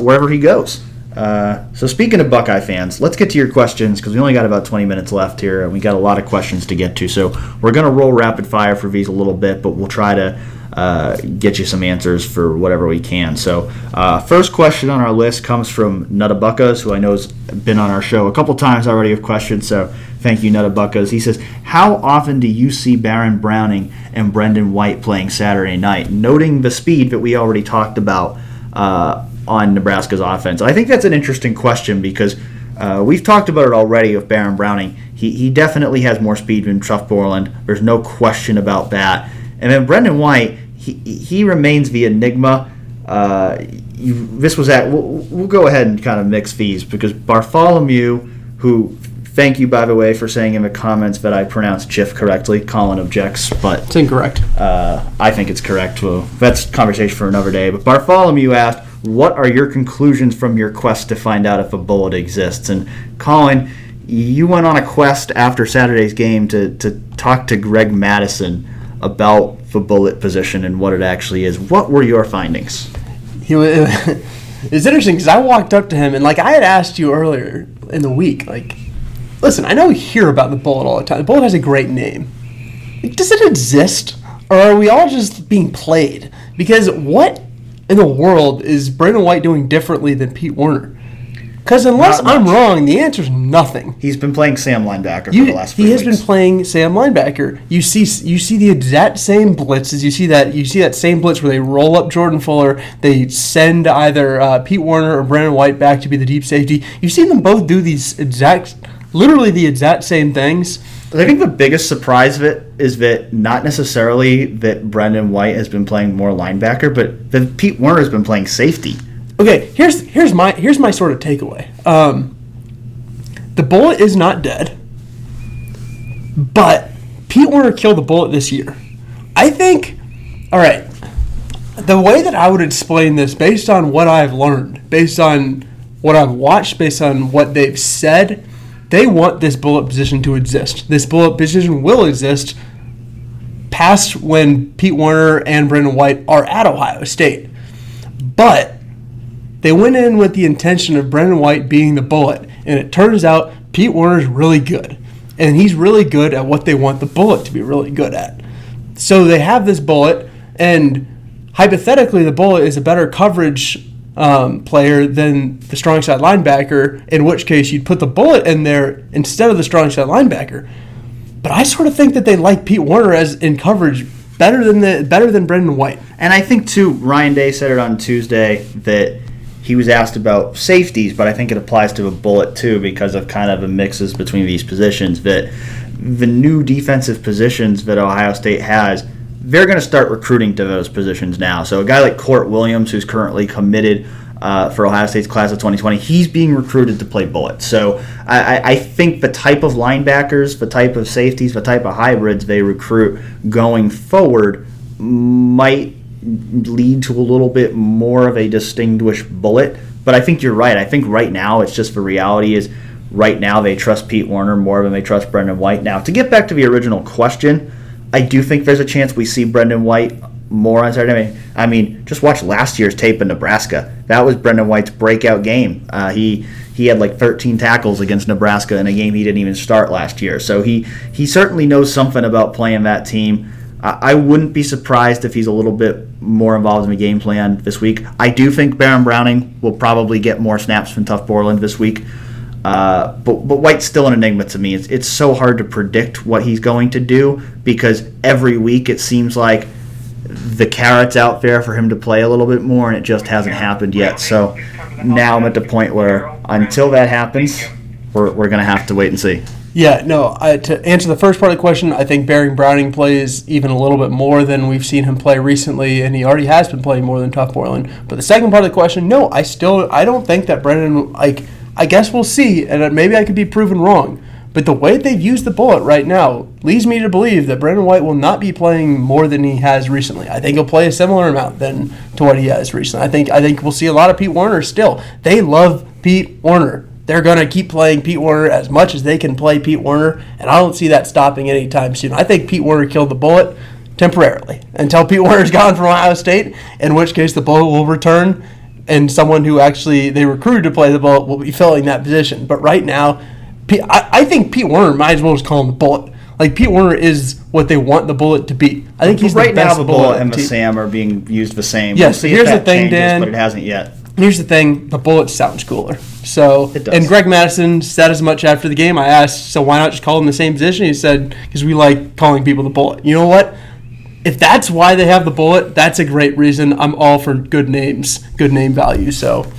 wherever he goes. So speaking of Buckeye fans, let's get to your questions because we only got about 20 minutes left here, and we got a lot of questions to get to. So we're to roll rapid fire for these a little bit, but we'll try to uh, get you some answers for whatever we can. So uh, first question on our list comes from Nuttabuckas, who I know has been on our show a couple times already with questions. So thank you, Nuttabuckas. He says, "How often do you see Baronn Browning and Brendon White playing Saturday night?" Noting the speed that we already talked about uh, on Nebraska's offense. I think that's an interesting question because uh, we've talked about it already with Baronn Browning. He, he definitely has more speed than Tuf Borland. There's no question about that. And then Brendon White, he, he remains the enigma. Uh, you, this was at. We'll, we'll go ahead and kind of mix these because Bartholomew, who thank you by the way for saying in the comments that I pronounced Jiff correctly. Colin objects, but It's incorrect. uh, I think it's correct. Well, that's conversation for another day. But Bartholomew asked, what are your conclusions from your quest to find out if a bullet exists? And Colin, you went on a quest after Saturday's game to, to talk to Greg Mattison about the bullet position and what it actually is. What were your findings? He was, it's interesting because I walked up to him and like I had asked you earlier in the week, like, listen, I know we hear about the bullet all the time. The bullet has a great name. Does it exist, or are we all just being played? Because what in the world is Brendon White doing differently than Pete Werner? Because unless I'm wrong, the answer is nothing. He's been playing Sam linebacker for the last he has weeks. been playing Sam linebacker. You see, you see the exact same blitzes. You see that, you see that same blitz where they roll up Jordan Fuller. They send either uh, Pete Werner or Brendon White back to be the deep safety. You've seen them both do these exact, literally the exact same things. I think the biggest surprise of it is that not necessarily that Brendon White has been playing more linebacker, but that Pete Werner has been playing safety. Okay, here's here's my here's my sort of takeaway. Um, the bullet is not dead, but Pete Werner killed the bullet this year. I think. All right, the way that I would explain this, based on what I've learned, based on what I've watched, based on what they've said, they want this bullet position to exist. This bullet position will exist past when Pete Werner and Brendon White are at Ohio State. But they went in with the intention of Brendon White being the bullet, and it turns out Pete Werner's really good. And he's really good at what they want the bullet to be really good at. So they have this bullet, and hypothetically, the bullet is a better coverage um, player than the strong side linebacker, in which case you'd put the bullet in there instead of the strong side linebacker. But I sort of think that they like Pete Werner as in coverage better than the better than Brendon White. And I think too, Ryan Day said it on Tuesday that he was asked about safeties, but I think it applies to a bullet too because of kind of the mixes between these positions. That the new defensive positions that Ohio State has, they're going to start recruiting to those positions now. So a guy like Court Williams, who's currently committed uh, for Ohio State's class of 2020, he's being recruited to play bullet. So I, I- I think the type of linebackers, the type of safeties, the type of hybrids they recruit going forward might lead to a little bit more of a distinguished bullet. But I think you're right. I think right now it's just the reality is right now they trust Pete Werner more than they trust Brendon White. Now, to get back to the original question, I do think there's a chance we see Brendon White more on Saturday. I mean, just watch last year's tape in Nebraska. That was Brendon White's breakout game. Uh, he he had like 13 tackles against Nebraska in a game he didn't even start last year. So he he certainly knows something about playing that team. I wouldn't be surprised if he's a little bit more involved in the game plan this week. I do think Baronn Browning will probably get more snaps from Tuf Borland this week. Uh, but but White's still an enigma to me. It's it's so hard to predict what he's going to do because every week it seems like the carrot's out there for him to play a little bit more, and it just hasn't happened yet. So now I'm at the point where until that happens, we're, we're going to have to wait and see. Yeah, no. I, to answer the first part of the question, I think Baronn Browning plays even a little bit more than we've seen him play recently, and he already has been playing more than Tuf Borland. But the second part of the question, no, I still I don't think that Brendon like I guess we'll see, and maybe I could be proven wrong. But the way they've used the bullet right now leads me to believe that Brendon White will not be playing more than he has recently. I think he'll play a similar amount than to what he has recently. I think I think we'll see a lot of Pete Werner still. They love Pete Werner. They're gonna keep playing Pete Werner as much as they can play Pete Werner, and I don't see that stopping anytime soon. I think Pete Werner killed the bullet temporarily until Pete Werner's gone from Ohio State, in which case the bullet will return and someone who actually they recruited to play the bullet will be filling that position. But right now, Pete, I, I think Pete Werner might as well just call him the bullet. Like Pete Werner is what they want the bullet to be. I think he's right the best now, the bullet bullet and the team. Sam are being used the same. Yes, if here's the thing, changes, Dan. but it hasn't yet. Here's the thing: the bullet sounds cooler. So, and Greg Mattison said as much after the game. I asked, so why not just call him the same position? He said, because we like calling people the bullet. You know what? If that's why they have the bullet, that's a great reason. I'm all for good names, good name value. So,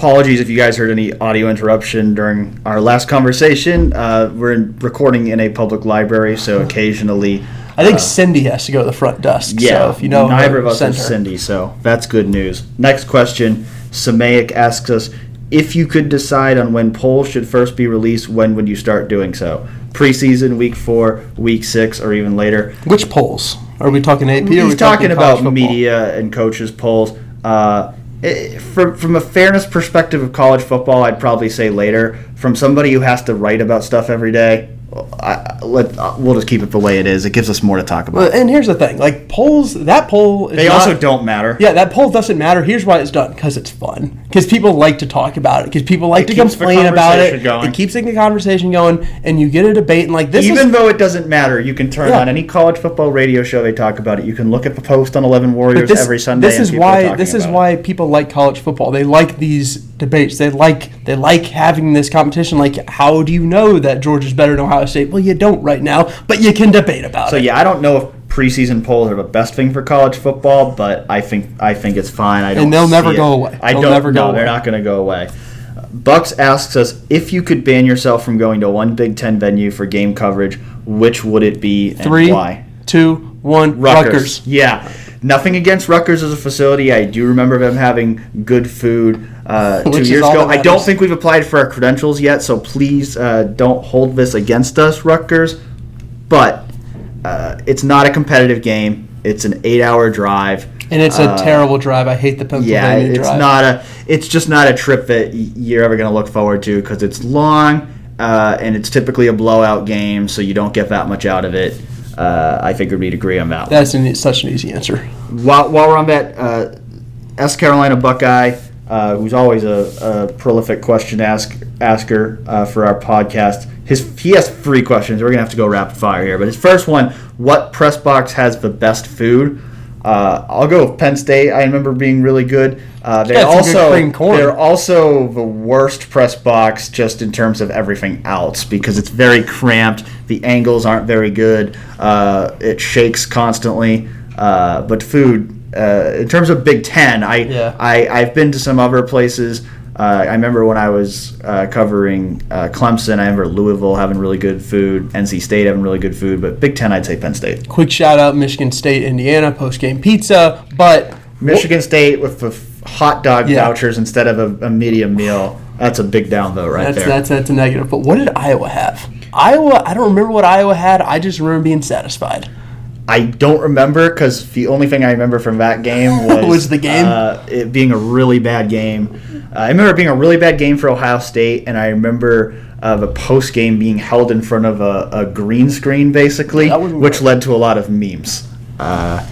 Apologies if you guys heard any audio interruption during our last conversation. Uh, we're in, recording in a public library, so occasionally. I think Cindy has to go to the front desk. Yeah, so if you know, neither her, of us is. Cindy, so that's good news. Next question. Samaic asks us if you could decide on when polls should first be released, when would you start doing so? Preseason, week four, week six, or even later? Which polls? Are we talking AP? He's talking college about media and coaches polls. Uh, eh, from from a fairness perspective of college football, I'd probably say later. From somebody who has to write about stuff every day, I, I- let uh, we'll just keep it the way it is. It gives us more to talk about. Well, and here's the thing: like polls, that poll. Is they not- also don't matter. Yeah, that poll doesn't matter. Here's why it's done: because it's fun. Because people like to talk about it. Because people like It to keeps complain about it. conversation going. It keeps the conversation going, and you get a debate. And like this Even is though it doesn't matter, you can turn Yeah. on any college football radio show. They talk about it. You can look at the post on Eleven Warriors this, every Sunday. This is people why talking this is about it. why people like college football. They like these debates. They like they like having this competition. Like, how do you know that Georgia's better than Ohio State? Well, you don't right now, but you can debate about So it. So yeah, I don't know if preseason polls are the best thing for college football, but I think I think it's fine. I don't And they'll never it. go away. I They'll don't. never go no, they're not going to go away. Bucks asks us if you could ban yourself from going to one Big Ten venue for game coverage, which would it be and Three, why? two, one. Rutgers. Yeah. Nothing against Rutgers as a facility. I do remember them having good food uh, two years ago. I don't think we've applied for our credentials yet, so please uh, don't hold this against us, Rutgers. But uh, it's not a competitive game. It's an eight-hour drive. And it's a Uh, terrible drive. I hate the Pennsylvania Yeah, it's drive. not a. It's just not a trip that you're ever going to look forward to because it's long uh, and it's typically a blowout game, so you don't get that much out of it. Uh, I figured we'd agree on that. one. That's an, such an easy answer. While, while we're on that, uh, S. Carolina Buckeye, uh, who's always a, a prolific question ask asker uh, for our podcast, his he has three questions. We're gonna have to go rapid fire here, but his first one: What press box has the best food? Uh, I'll go with Penn State. I remember being really good. Uh, they're Yeah, it's a good also they're also the worst press box just in terms of everything else because it's very cramped. The angles aren't very good. Uh, it shakes constantly. Uh, but food, uh, in terms of Big Ten, I, Yeah. I I've been to some other places. Uh, I remember when I was uh, covering uh, Clemson. I remember Louisville having really good food. NC State having really good food. But Big Ten, I'd say Penn State. Quick shout out Michigan State, Indiana post game pizza. But Michigan State with the f- hot dog Yeah. vouchers instead of a, a medium meal. That's a big down vote right That's there. that's that's a negative. But what did Iowa have? Iowa, I don't remember what Iowa had. I just remember being satisfied. I don't remember because the only thing I remember from that game was Was the game? uh, it being a really bad game. Uh, I remember it being a really bad game for Ohio State, and I remember uh, the post game being held in front of a, a green screen, basically, That wouldn't which work. led to a lot of memes. Uh,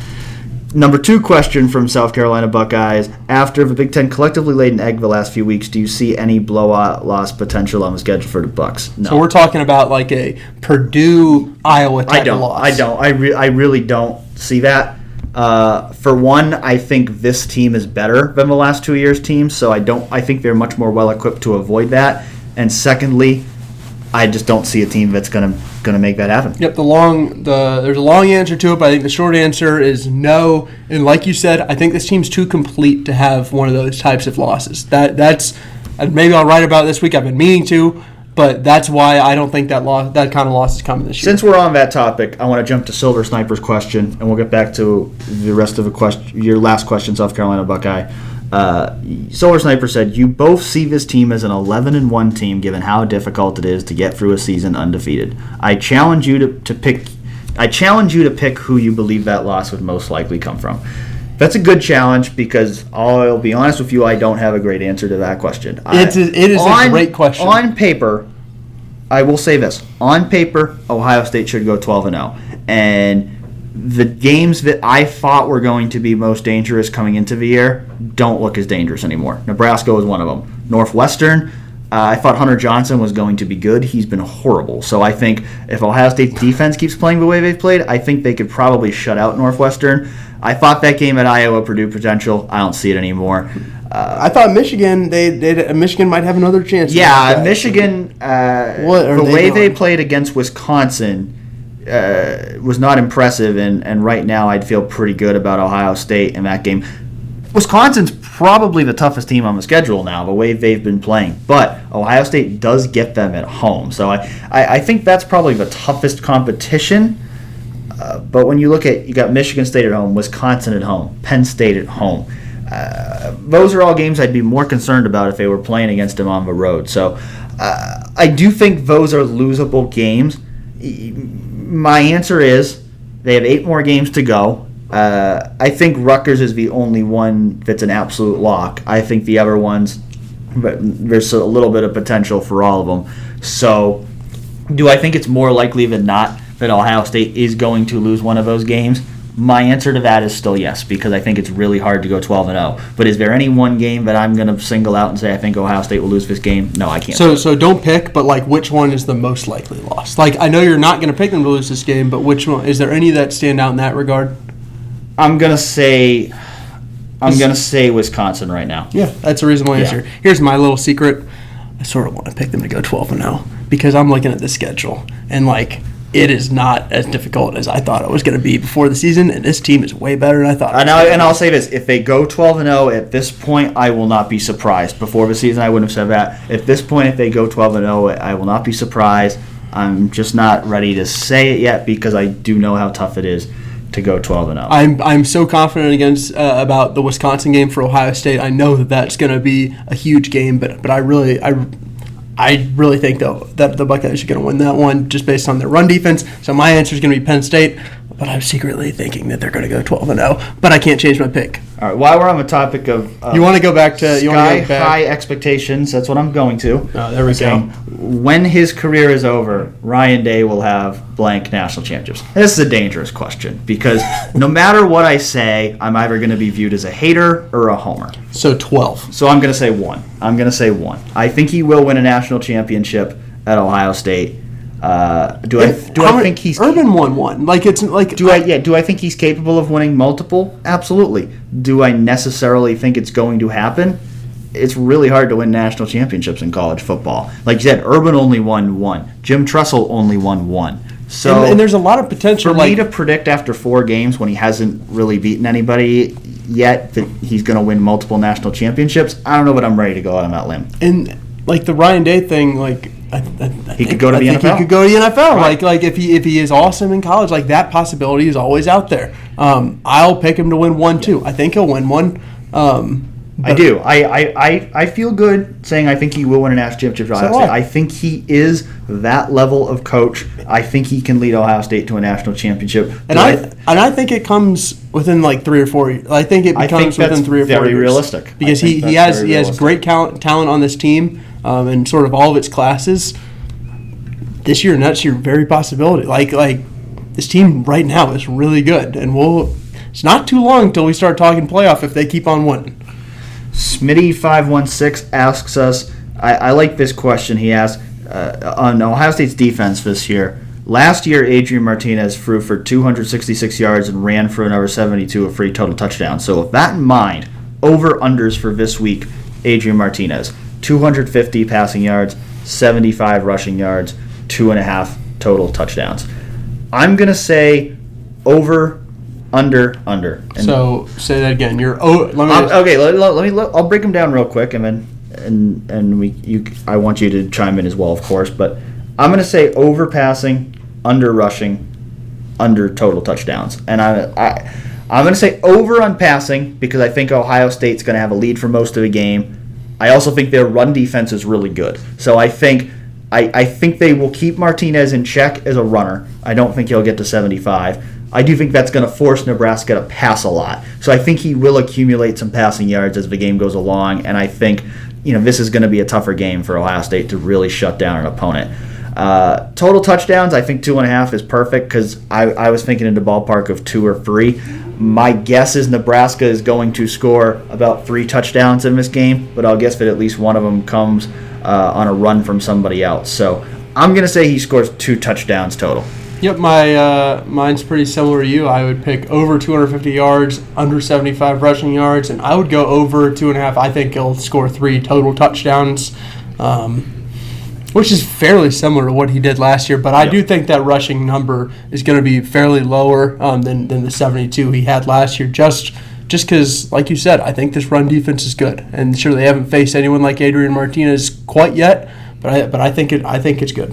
number two question from South Carolina Buckeyes: After the Big Ten collectively laid an egg the last few weeks, do you see any blowout loss potential on the schedule for the Bucks? No. So we're talking about like a Purdue Iowa type I don't. of loss. I don't. I, re- I really don't see that. Uh, for one, I think this team is better than the last two years' teams, so I don't. I think they're much more well equipped to avoid that. And secondly, I just don't see a team that's gonna gonna make that happen. Yep, the long the there's a long answer to it, but I think the short answer is no. And like you said, I think this team's too complete to have one of those types of losses. That that's and maybe I'll write about it this week. I've been meaning to, but that's why I don't think that loss that kind of loss is coming this year. Since we're on that topic, I want to jump to Silver Sniper's question, and we'll get back to the rest of the question. Your last question, South Carolina Buckeye. Uh, Silver Sniper said, "You both see this team as an 11 and one team, given how difficult it is to get through a season undefeated. I challenge you to, to pick. I challenge you to pick who you believe that loss would most likely come from." That's a good challenge because I'll be honest with you, I don't have a great answer to that question. It's a- it is a great question. On paper, I will say this: on paper, Ohio State should go 12 and 0, and the games that I thought were going to be most dangerous coming into the year don't look as dangerous anymore. Nebraska was one of them. Northwestern. Uh, I thought Hunter Johnson was going to be good. He's been horrible. So I think if Ohio State's defense keeps playing the way they've played, I think they could probably shut out Northwestern. I thought that game at Iowa Purdue potential. I don't see it anymore. Uh, I thought Michigan they, they Michigan might have another chance. yeah, Michigan. Uh, What the way they played against Wisconsin uh, was not impressive, and, and right now I'd feel pretty good about Ohio State in that game. Wisconsin's probably the toughest team on the schedule now, the way they've been playing. But Ohio State does get them at home, so I, I, I think that's probably the toughest competition. Uh, but when you look at you got Michigan State at home, Wisconsin at home, Penn State at home. Uh, those are all games I'd be more concerned about if they were playing against them on the road. So uh, I do think those are losable games. My answer is they have eight more games to go, Uh, I think Rutgers is the only one that's an absolute lock. I think the other ones, but there's a little bit of potential for all of them. So, do I think it's more likely than not that Ohio State is going to lose one of those games? My answer to that is still yes, because I think it's really hard to go 12 and 0. But is there any one game that I'm going to single out and say I think Ohio State will lose this game? No, I can't. So so don't pick, but like which one is the most likely loss? Like I know you're not going to pick them to lose this game, but which one is there any that stand out in that regard? I'm gonna say, I'm gonna say Wisconsin right now. Yeah, that's a reasonable answer. Here's my little secret. I sort of want to pick them to go 12 and 0 because I'm looking at the schedule and like it is not as difficult as I thought it was going to be before the season, and this team is way better than I thought. And, I, and I'll say this: if they go 12 and 0 at this point, I will not be surprised. Before the season, I wouldn't have said that. At this point, if they go 12 and 0, I will not be surprised. I'm just not ready to say it yet because I do know how tough it is to go 12 and oh. 0. I'm I'm so confident against uh, about the Wisconsin game for Ohio State. I know that that's going to be a huge game, but but I really I. I really think though that the Buckeyes are going to win that one just based on their run defense. So my answer is going to be Penn State, but I'm secretly thinking that they're going to go 12 and 0. But I can't change my pick. All right. While we're on the topic of uh, You want to go back to you want sky to go back? high expectations, that's what I'm going to. Oh, there we saying, go. When his career is over, Ryan Day will have blank national championships. This is a dangerous question because no matter what I say, I'm either going to be viewed as a hater or a homer. So 12. So I'm going to say one. I'm going to say one. I think he will win a national championship at Ohio State. Uh, do I do I think he's Urban won one? Like it's like do I yeah, do I think he's capable of winning multiple? Absolutely. Do I necessarily think it's going to happen? It's really hard to win national championships in college football. Like you said, Urban only won one. Jim Tressel only won one. So and, and there's a lot of potential. for like me to predict after four games when he hasn't really beaten anybody yet that he's going to win multiple national championships, I don't know, but I'm ready to go out on that limb. and like the Ryan Day thing, like I, I, I He could go to I the think NFL. He could go to the NFL. Like like if he if he is awesome in college, like that possibility is always out there. Um, I'll pick him to win one too. I think he'll win one. Um, I do. I, I, I, feel good saying I think he will win a national championship do I. I think he is that level of coach. I think he can lead Ohio State to a national championship. and I and I think it comes within like three or four. years. I think it becomes think within three or four. very years. realistic. Because he, he has he has realistic. great talent talent on this team, um, and sort of all of its classes. This year, next year, very possibility. Like like this team right now is really good, and we'll. It's not too long until we start talking playoff if they keep on winning. Smitty516 asks us, I, I like this question he asked uh, on Ohio State's defense this year. Last year, Adrian Martinez threw for 266 yards and ran for another 72 of free total touchdown. So, with that in mind, over unders for this week, Adrian Martinez 250 passing yards, 75 rushing yards, two and a half total touchdowns. I'm going to say over, under, under. And So say that again. You're oh let me um, okay, let, let- let me. Let, I'll break them down real quick, and then and and we you. I want you to chime in as well, of course. But I'm going to say over passing, under rushing, under total touchdowns, and I I I'm going to say over on passing because I think Ohio State's going to have a lead for most of the game. I also think their run defense is really good, so I think. I, I think they will keep Martinez in check as a runner. I don't think he'll get to 75. I do think that's going to force Nebraska to pass a lot. So I think he will accumulate some passing yards as the game goes along, and I think you know this is going to be a tougher game for Ohio State to really shut down an opponent. Uh, total touchdowns, I think two and a half is perfect because I, I was thinking in the ballpark of two or three. My guess is Nebraska is going to score about three touchdowns in this game, but I'll guess that at least one of them comes uh, on a run from somebody else. So I'm going to say he scores two touchdowns total. Yep, my uh, mine's pretty similar to you. I would pick over 250 yards, under 75 rushing yards, and I would go over two and a half. I think he'll score three total touchdowns, um, which is fairly similar to what he did last year. But I do think that rushing number is going to be fairly lower um, than than the 72 he had last year. Just just because, like you said, I think this run defense is good, and sure they haven't faced anyone like Adrian Martinez quite yet. But I, but I think it I think it's good.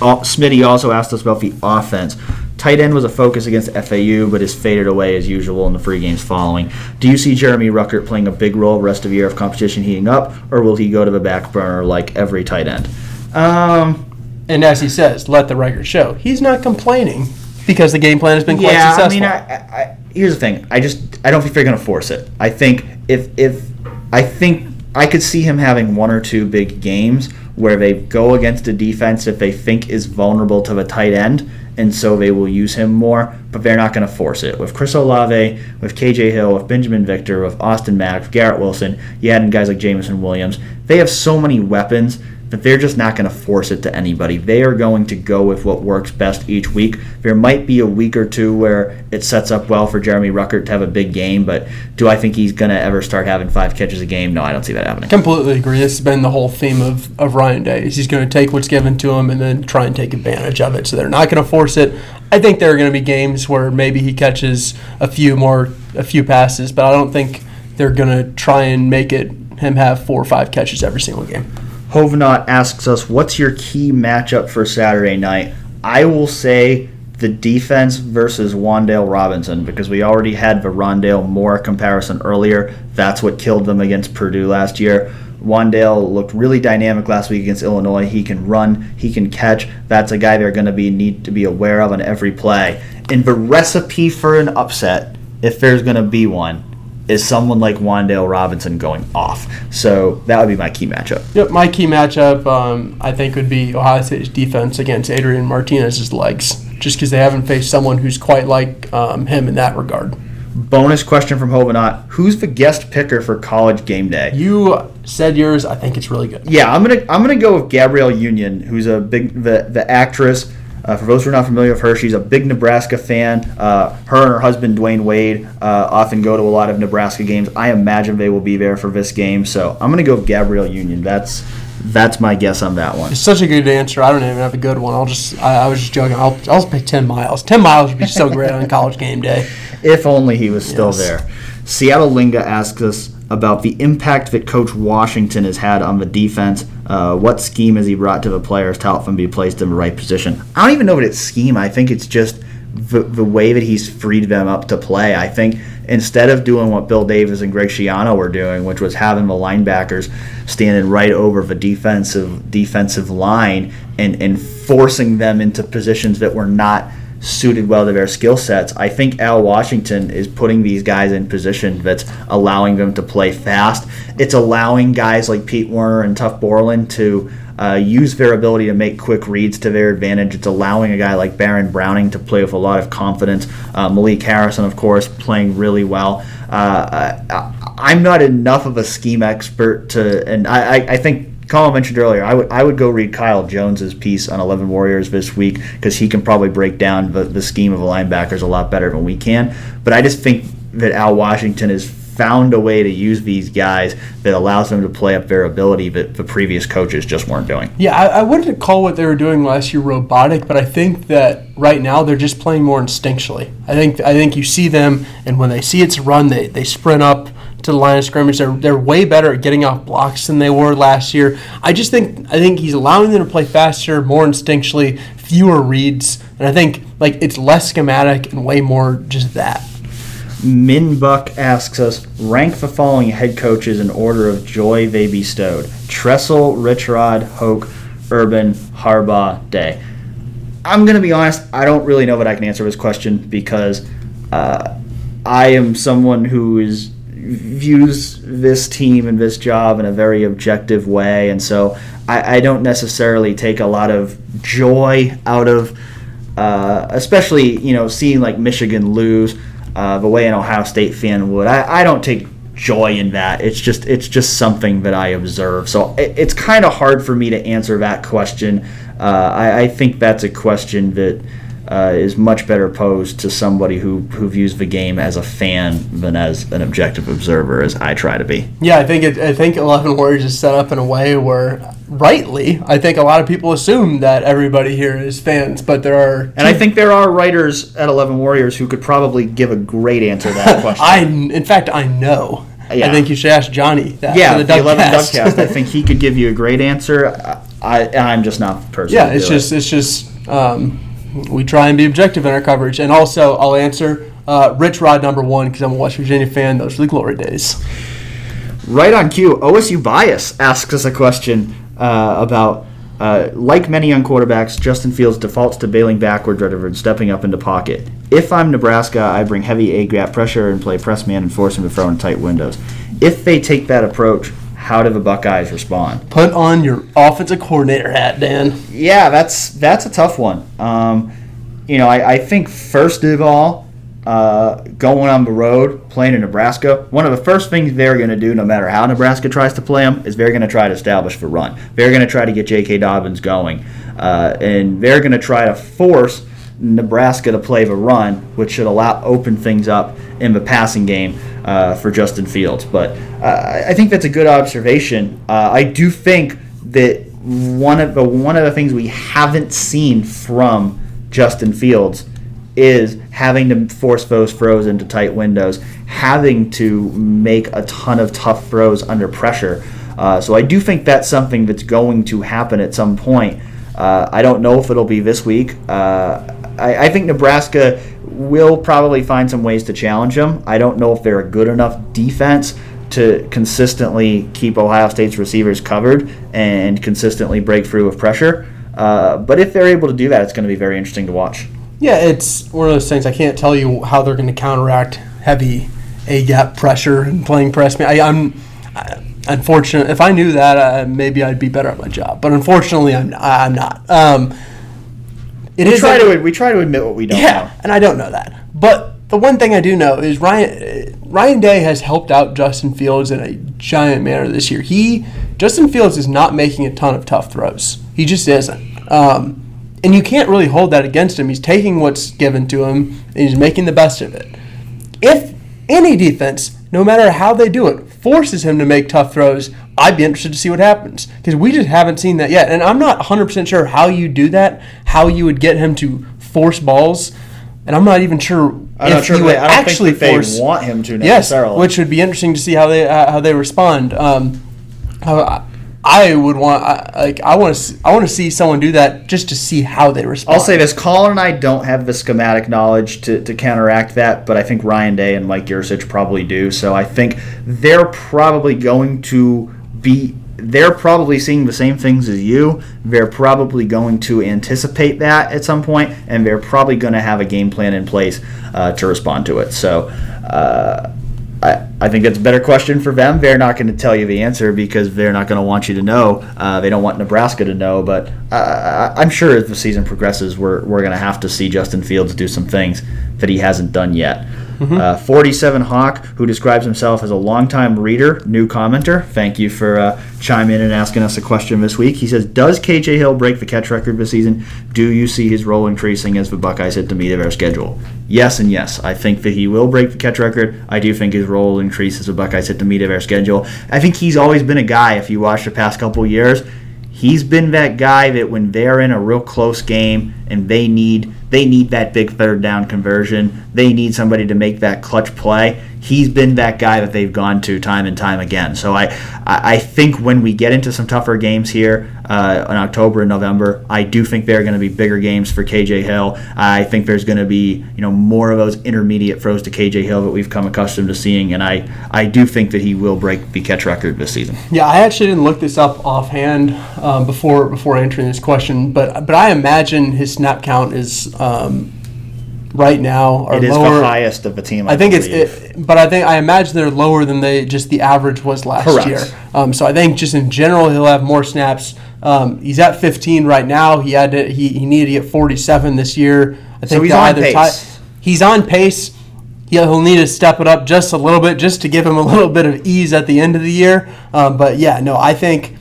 Smitty also asked us about the offense. Tight end was a focus against FAU, but is faded away as usual in the free games following. Do you see Jeremy Ruckert playing a big role rest of the year of competition heating up, or will he go to the back burner like every tight end? Um, And as he says, let the record show, he's not complaining because the game plan has been quite yeah, successful. I mean, I, I, I, here's the thing. I just I don't think they're going to force it. I think if if I think I could see him having one or two big games where they go against a defense that they think is vulnerable to the tight end, and so they will use him more. But they're not going to force it. With Chris Olave, with KJ Hill, with Binjimen Victor, with Austin Mack, with Garrett Wilson, you add in guys like Jameson Williams. They have so many weapons that they're just not going to force it to anybody. They are going to go with what works best each week. There might be a week or two where it sets up well for Jeremy Ruckert to have a big game, but do I think he's going to ever start having five catches a game? No, I don't see that happening. Completely agree. This has been the whole theme of, of Ryan Day. Is he's going to take what's given to him and then try and take advantage of it. So they're not going to force it. I think there are going to be games where maybe he catches a few more, a few passes, but I don't think they're going to try and make it him have four or five catches every single game. Hovnot asks us, "What's your key matchup for Saturday night?" I will say the defense versus Wan'Dale Robinson because we already had the Rondale Moore comparison earlier. That's what killed them against Purdue last year. Wan'Dale looked really dynamic last week against Illinois. He can run, he can catch. That's a guy they're going to be need to be aware of on every play. And the recipe for an upset, if there's going to be one, is someone like Wan'Dale Robinson going off. So that would be my key matchup. Yep, my key matchup um, I think would be Ohio State's defense against Adrian Martinez's legs, just because they haven't faced someone who's quite like um, him in that regard. Bonus question from Hovenot: Who's the guest picker for College Game Day? You said yours. I think it's really good. Yeah, I'm gonna I'm gonna go with Gabrielle Union, who's a big the the actress. Uh, for those who are not familiar with her, she's a big Nebraska fan. Uh, her and her husband Dwyane Wade uh, often go to a lot of Nebraska games. I imagine they will be there for this game, so I'm gonna go with Gabrielle Union. That's that's my guess on that one. It's such a good answer. I don't even have a good one. I'll just I, I was just joking. I'll I'll pick Tim Miles. Tim Miles would be so great on College Game Day. If only he was still Yes. there. Seattle Linga asks us about the impact that Coach Washington has had on the defense. Uh, what scheme has he brought to the players to help them be placed in the right position? I don't even know what it's scheme. I think it's just the, the way that he's freed them up to play. I think instead of doing what Bill Davis and Greg Schiano were doing, which was having the linebackers standing right over the defensive defensive line and, and forcing them into positions that were not suited well to their skill sets. I think Al Washington is putting these guys in position that's allowing them to play fast. It's allowing guys like Pete Werner and Tuf Borland to uh, use their ability to make quick reads to their advantage. It's allowing a guy like Baronn Browning to play with a lot of confidence. Uh, Malik Harrison, of course, playing really well. Uh, I, I'm not enough of a scheme expert to, and I, I think Colin mentioned earlier, I would I would go read Kyle Jones's piece on Eleven Warriors this week because he can probably break down the, the scheme of the linebackers a lot better than we can. But I just think that Al Washington has found a way to use these guys that allows them to play up their ability that the previous coaches just weren't doing. Yeah, I, I wouldn't call what they were doing last year robotic, but I think that right now they're just playing more instinctually. I think I think you see them, and when they see it's a run, they, they sprint up to the line of scrimmage. They're, they're way better at getting off blocks than they were last year. I just think I think he's allowing them to play faster, more instinctually, fewer reads, and I think like it's less schematic and way more just that. Min Buck asks us rank the following head coaches in order of joy they bestowed: Tressel, Richrod, Hoke, Urban, Harbaugh, Day. I'm gonna be honest. I don't really know that I can answer this question because uh, I am someone who is views this team and this job in a very objective way, and so I, I don't necessarily take a lot of joy out of, uh, especially you know seeing like Michigan lose uh, the way an Ohio State fan would. I, I don't take joy in that. It's just it's just something that I observe. So it, it's kind of hard for me to answer that question. Uh, I, I think that's a question that uh, is much better posed to somebody who, who views the game as a fan than as an objective observer, as I try to be. Yeah, I think it, I think Eleven Warriors is set up in a way where, rightly, I think a lot of people assume that everybody here is fans, but there are. And I think there are writers at Eleven Warriors who could probably give a great answer to that question. I, in fact, I know. Yeah. I think you should ask Johnny that. yeah, for the, Eleven. Dubcast. I think he could give you a great answer. I, I I'm just not the person. yeah, it's just it's just um, we try and be objective in our coverage, and also I'll answer uh, Rich Rod number one because I'm a West Virginia fan. Those were the glory days. Right on cue, OSU Bias asks us a question uh, about Uh, like many young quarterbacks, Justin Fields defaults to bailing backwards rather than stepping up into pocket. If I'm Nebraska, I bring heavy A gap pressure and play press man and force him to throw in tight windows. If they take that approach, how do the Buckeyes respond? Put on your offensive coordinator hat, Dan. Yeah, that's that's a tough one. Um, you know, I, I think first of all, uh, going on the road, playing in Nebraska, one of the first things they're going to do, no matter how Nebraska tries to play them, is they're going to try to establish the run. They're going to try to get J.K. Dobbins going, uh, and they're going to try to force Nebraska to play the run, which should allow open things up in the passing game uh, for Justin Fields. But uh, I think that's a good observation. Uh, I do think that one of the one of the things we haven't seen from Justin Fields is having to force those throws into tight windows, having to make a ton of tough throws under pressure. Uh, so I do think that's something that's going to happen at some point. Uh, I don't know if it'll be this week. I, I, think Nebraska will probably find some ways to challenge them. I don't know if they're a good enough defense to consistently keep Ohio State's receivers covered and consistently break through with pressure. Uh, but if they're able to do that, it's going to be very interesting to watch. Yeah, it's one of those things. I can't tell you how they're going to counteract heavy A gap pressure and playing press. I, am unfortunate. If I knew that, uh, maybe I'd be better at my job. But unfortunately, I'm I'm not. Um, it we try a, to we try to admit what we don't yeah, know. and I don't know that. But the one thing I do know is Ryan Ryan Day has helped out Justin Fields in a giant manner this year. He Justin Fields is not making a ton of tough throws. He just isn't. Um, and you can't really hold that against him. He's taking what's given to him and he's making the best of it. If any defense, no matter how they do it, forces him to make tough throws, I'd be interested to see what happens because we just haven't seen that yet. And I'm not 100% sure how you do that, how you would get him to force balls. And I'm not even sure I'm if sure you would actually force, want him to necessarily. Yes, which would be interesting to see how they uh, how they respond. Um, I would want like I want to I want to see someone do that just to see how they respond. I'll say this: Colin and I don't have the schematic knowledge to, to counteract that, but I think Ryan Day and Mike Yurcich probably do. So I think they're probably going to be they're probably seeing the same things as you. They're probably going to anticipate that at some point, and they're probably going to have a game plan in place uh, to respond to it. So. Uh, I, I think that's a better question for them. They're not going to tell you the answer because they're not going to want you to know. Uh, they don't want Nebraska to know. But uh, I'm sure as the season progresses, we're, we're going to have to see Justin Fields do some things that he hasn't done yet. Mm-hmm. Uh, 47 Hawk, who describes himself as a longtime reader, new commenter. Thank you for uh, chiming in and asking us a question this week. He says, "Does KJ Hill break the catch record this season? Do you see his role increasing as the Buckeyes hit the meat of their schedule?" Yes and yes. I think that he will break the catch record. I do think his role increases as the Buckeyes hit the meat of their schedule. I think he's always been a guy. If you watch the past couple years, he's been that guy that when they're in a real close game and they need they need that big third down conversion. They need somebody to make that clutch play. He's been that guy that they've gone to time and time again. So I, I think when we get into some tougher games here uh, in October and November, I do think there are going to be bigger games for KJ Hill. I think there's going to be you know more of those intermediate throws to KJ Hill that we've come accustomed to seeing, and I, I do think that he will break the catch record this season. Yeah, I actually didn't look this up offhand um, before before answering this question, but but I imagine his snap count is um, right now are it is lower. the highest of the team. I, I think believe. it's, it, but I think I imagine they're lower than they just the average was last Correct. year. Um, so I think just in general he'll have more snaps. Um, he's at 15 right now. He had to, he, he needed to get 47 this year. I think so he's on pace. Tie, he's on pace. He'll need to step it up just a little bit, just to give him a little bit of ease at the end of the year. Um, but yeah, no, I think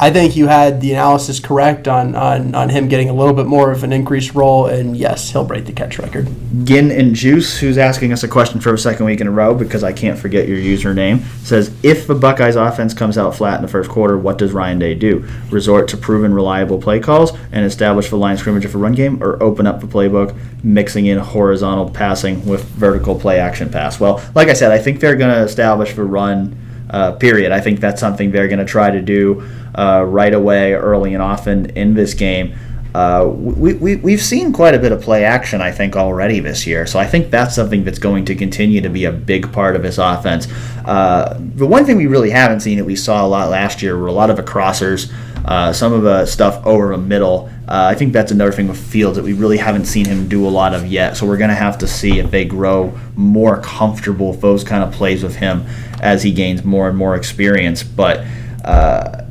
I think you had the analysis correct on, on, on him getting a little bit more of an increased role, and yes, he'll break the catch record. Gin and Juice, who's asking us a question for a second week in a row because I can't forget your username, says if the Buckeyes offense comes out flat in the first quarter, what does Ryan Day do? Resort to proven reliable play calls and establish the line scrimmage of a run game, or open up the playbook, mixing in horizontal passing with vertical play action pass? Well, like I said, I think they're going to establish the run. Uh, period. I think that's something they're going to try to do uh, right away, early and often in this game. Uh, we, we, we've seen quite a bit of play action, I think, already this year. So I think that's something that's going to continue to be a big part of this offense. Uh, the one thing we really haven't seen that we saw a lot last year were a lot of the crossers. Uh, some of the stuff over the middle. Uh, I think that's another thing with Fields that we really haven't seen him do a lot of yet. So we're going to have to see if they grow more comfortable with those kind of plays with him as he gains more and more experience. But uh,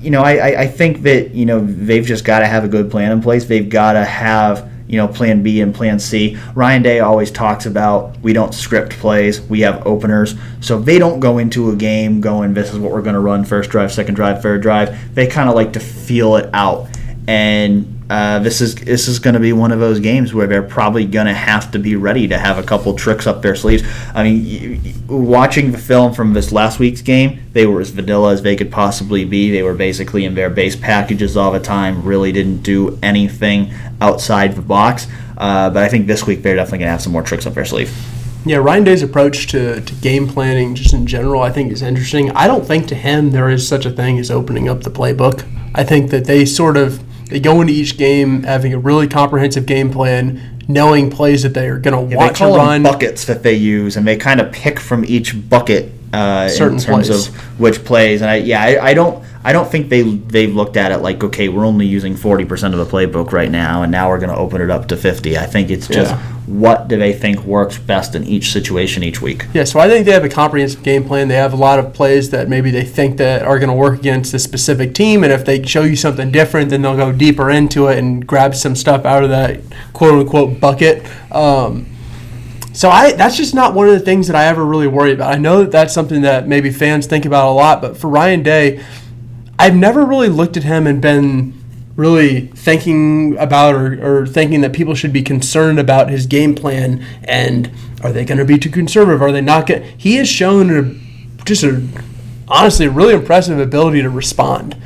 you know, I, I think that you know they've just got to have a good plan in place. They've got to have you know plan B and plan C. Ryan Day always talks about we don't script plays, we have openers. So they don't go into a game going this is what we're going to run first drive, second drive, third drive. They kind of like to feel it out. And uh, this is this is going to be one of those games where they're probably going to have to be ready to have a couple tricks up their sleeves. I mean, watching the film from this last week's game, they were as vanilla as they could possibly be. They were basically in their base packages all the time. Really didn't do anything outside the box. Uh, but I think this week they're definitely going to have some more tricks up their sleeve. Yeah, Ryan Day's approach to, to game planning, just in general, I think is interesting. I don't think to him there is such a thing as opening up the playbook. I think that they sort of they go into each game having a really comprehensive game plan, knowing plays that they are going to Yeah, want to run. buckets that they use, and they kind of pick from each bucket uh, in terms plays. of which plays. And I, yeah, I, I don't, I don't think they they've looked at it like, okay, we're only using forty percent of the playbook right now, and now we're going to open it up to fifty. I think it's just Yeah. what do they think works best in each situation each week. Yeah, so I think they have a comprehensive game plan. They have a lot of plays that maybe they think that are going to work against a specific team, and if they show you something different, then they'll go deeper into it and grab some stuff out of that quote unquote bucket. Um, so I that's just not one of the things that I ever really worry about. I know that that's something that maybe fans think about a lot, but for Ryan Day, I've never really looked at him and been really thinking about or, or thinking that people should be concerned about his game plan and are they going to be too conservative? Are they not going? He has shown a, just a honestly a really impressive ability to respond,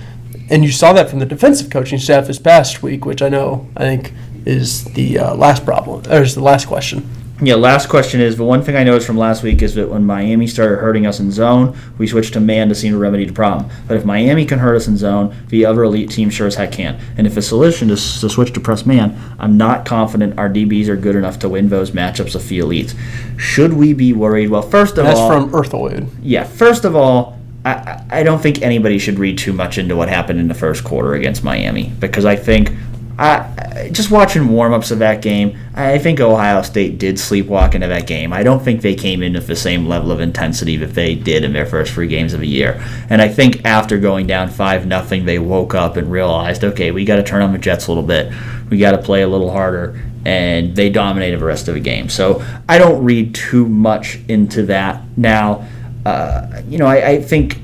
and you saw that from the defensive coaching staff this past week, which I know I think is the uh, last problem or is the last question. Yeah, last question is the one thing I noticed from last week is that when Miami started hurting us in zone, we switched to man to seem to remedy the problem. But if Miami can hurt us in zone, the other elite team sure as heck can. And if the solution is to switch to press man, I'm not confident our DBs are good enough to win those matchups with the elites. Should we be worried? Well, first of That's all, That's from Earthwood. yeah, first of all, I, I I don't think anybody should read too much into what happened in the first quarter against Miami because I think, I, just watching warm ups of that game, I think Ohio State did sleepwalk into that game. I don't think they came in with the same level of intensity that they did in their first three games of the year. And I think after going down 5 nothing, they woke up and realized, okay, we got to turn on the Jets a little bit. We got to play a little harder. And they dominated the rest of the game. So I don't read too much into that. Now, uh, you know, I, I think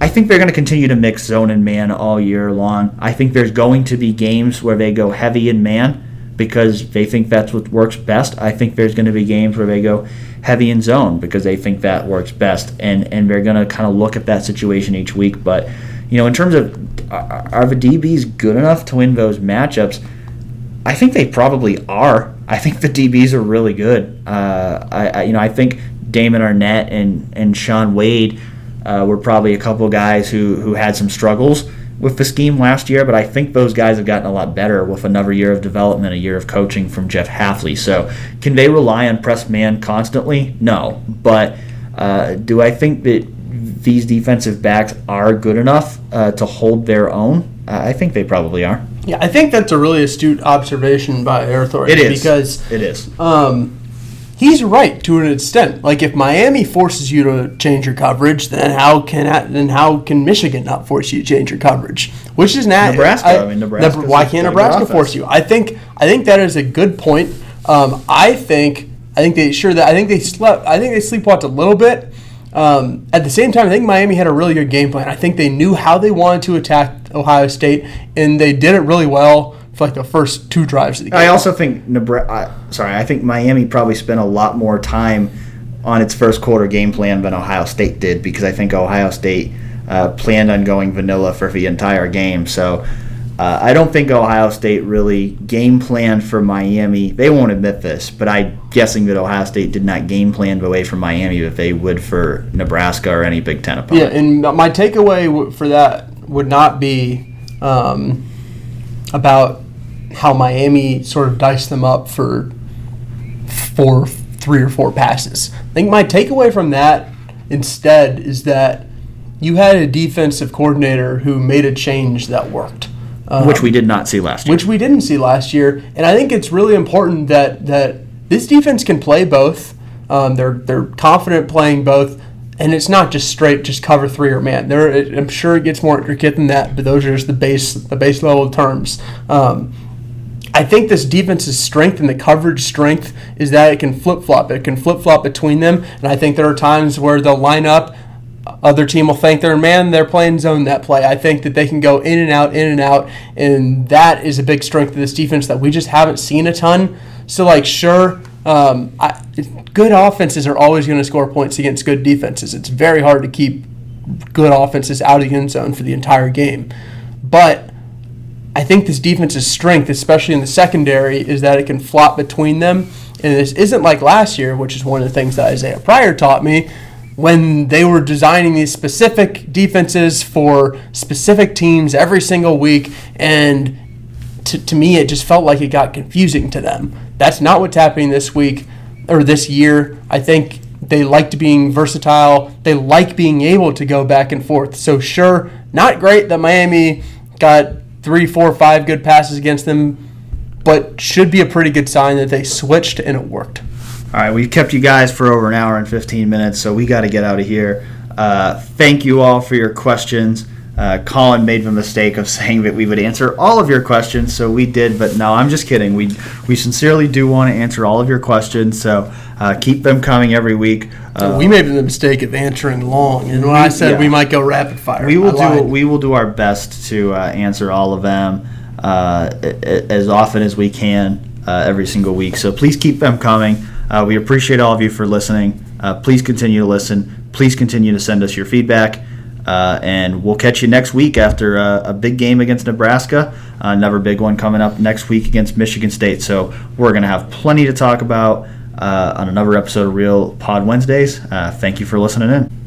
I think they're going to continue to mix zone and man all year long. I think there's going to be games where they go heavy in man because they think that's what works best. I think there's going to be games where they go heavy in zone because they think that works best, and and they're going to kind of look at that situation each week. But you know, in terms of are the DBs good enough to win those matchups? I think they probably are. I think the DBs are really good. Uh, I, I, you know, I think Damon Arnette and and Shaun Wade uh, were probably a couple guys who who had some struggles with the scheme last year, but I think those guys have gotten a lot better with another year of development, a year of coaching from Jeff Hafley. So, can they rely on press man constantly? No, but uh, do I think that these defensive backs are good enough uh, to hold their own? Uh, I think they probably are. Yeah, I think that's a really astute observation by Earthwood. It is because it is. um, he's right to an extent. Like if Miami forces you to change your coverage, then how can then how can Michigan not force you to change your coverage? Which is not Nebraska, I mean, Nebraska's why can't Nebraska offense. force you? I think I think that is a good point. Um, I think I think they sure that I think they slept. I think they sleepwalked a little bit. Um, at the same time, I think Miami had a really good game plan. I think they knew how they wanted to attack Ohio State, and they did it really well for like the first two drives of the game. I also think Nebraska. Sorry, I think Miami probably spent a lot more time on its first quarter game plan than Ohio State did because I think Ohio State uh, planned on going vanilla for the entire game. So uh, I don't think Ohio State really game planned for Miami. They won't admit this, but I'm guessing that Ohio State did not game plan away from Miami if they would for Nebraska or any Big Ten opponent. Yeah, and my takeaway for that would not be um, about how Miami sort of diced them up for four, three or four passes. I think my takeaway from that instead is that you had a defensive coordinator who made a change that worked. Um, which we did not see last year. which we didn't see last year. And I think it's really important that that this defense can play both. Um, they're they're confident playing both, and it's not just straight just cover three or man. There, I'm sure it gets more intricate than that, but those are just the base the base level terms. Um, I think this defense's strength and the coverage strength is that it can flip flop. It can flip flop between them, and I think there are times where they'll line up other team will think they're man, they're playing zone that play. I think that they can go in and out, in and out, and that is a big strength of this defense that we just haven't seen a ton. So, like, sure, um, I, good offenses are always going to score points against good defenses. It's very hard to keep good offenses out of the end zone for the entire game. But I think this defense's strength, especially in the secondary, is that it can flop between them. And this isn't like last year, which is one of the things that Isaiah Pryor taught me when they were designing these specific defenses for specific teams every single week. And to, to me, it just felt like it got confusing to them. That's not what's happening this week or this year. I think they liked being versatile. They like being able to go back and forth. So, sure, not great that Miami got three, four, five good passes against them, but should be a pretty good sign that they switched and it worked. All right, we've kept you guys for over an hour and 15 minutes, so we got to get out of here. Uh, thank you all for your questions. Uh, Colin made the mistake of saying that we would answer all of your questions, so we did. But no, I'm just kidding. We we sincerely do want to answer all of your questions, so uh, keep them coming every week. Uh, we made the mistake of answering long, and when I said Yeah. we might go rapid fire, we will do we will do our best to uh, answer all of them uh, as often as we can uh, every single week. So please keep them coming. Uh, we appreciate all of you for listening. Uh, please continue to listen. Please continue to send us your feedback. Uh, and we'll catch you next week after uh, a big game against Nebraska. Uh, another big one coming up next week against Michigan State. So we're going to have plenty to talk about uh, on another episode of Real Pod Wednesdays. Uh, thank you for listening in.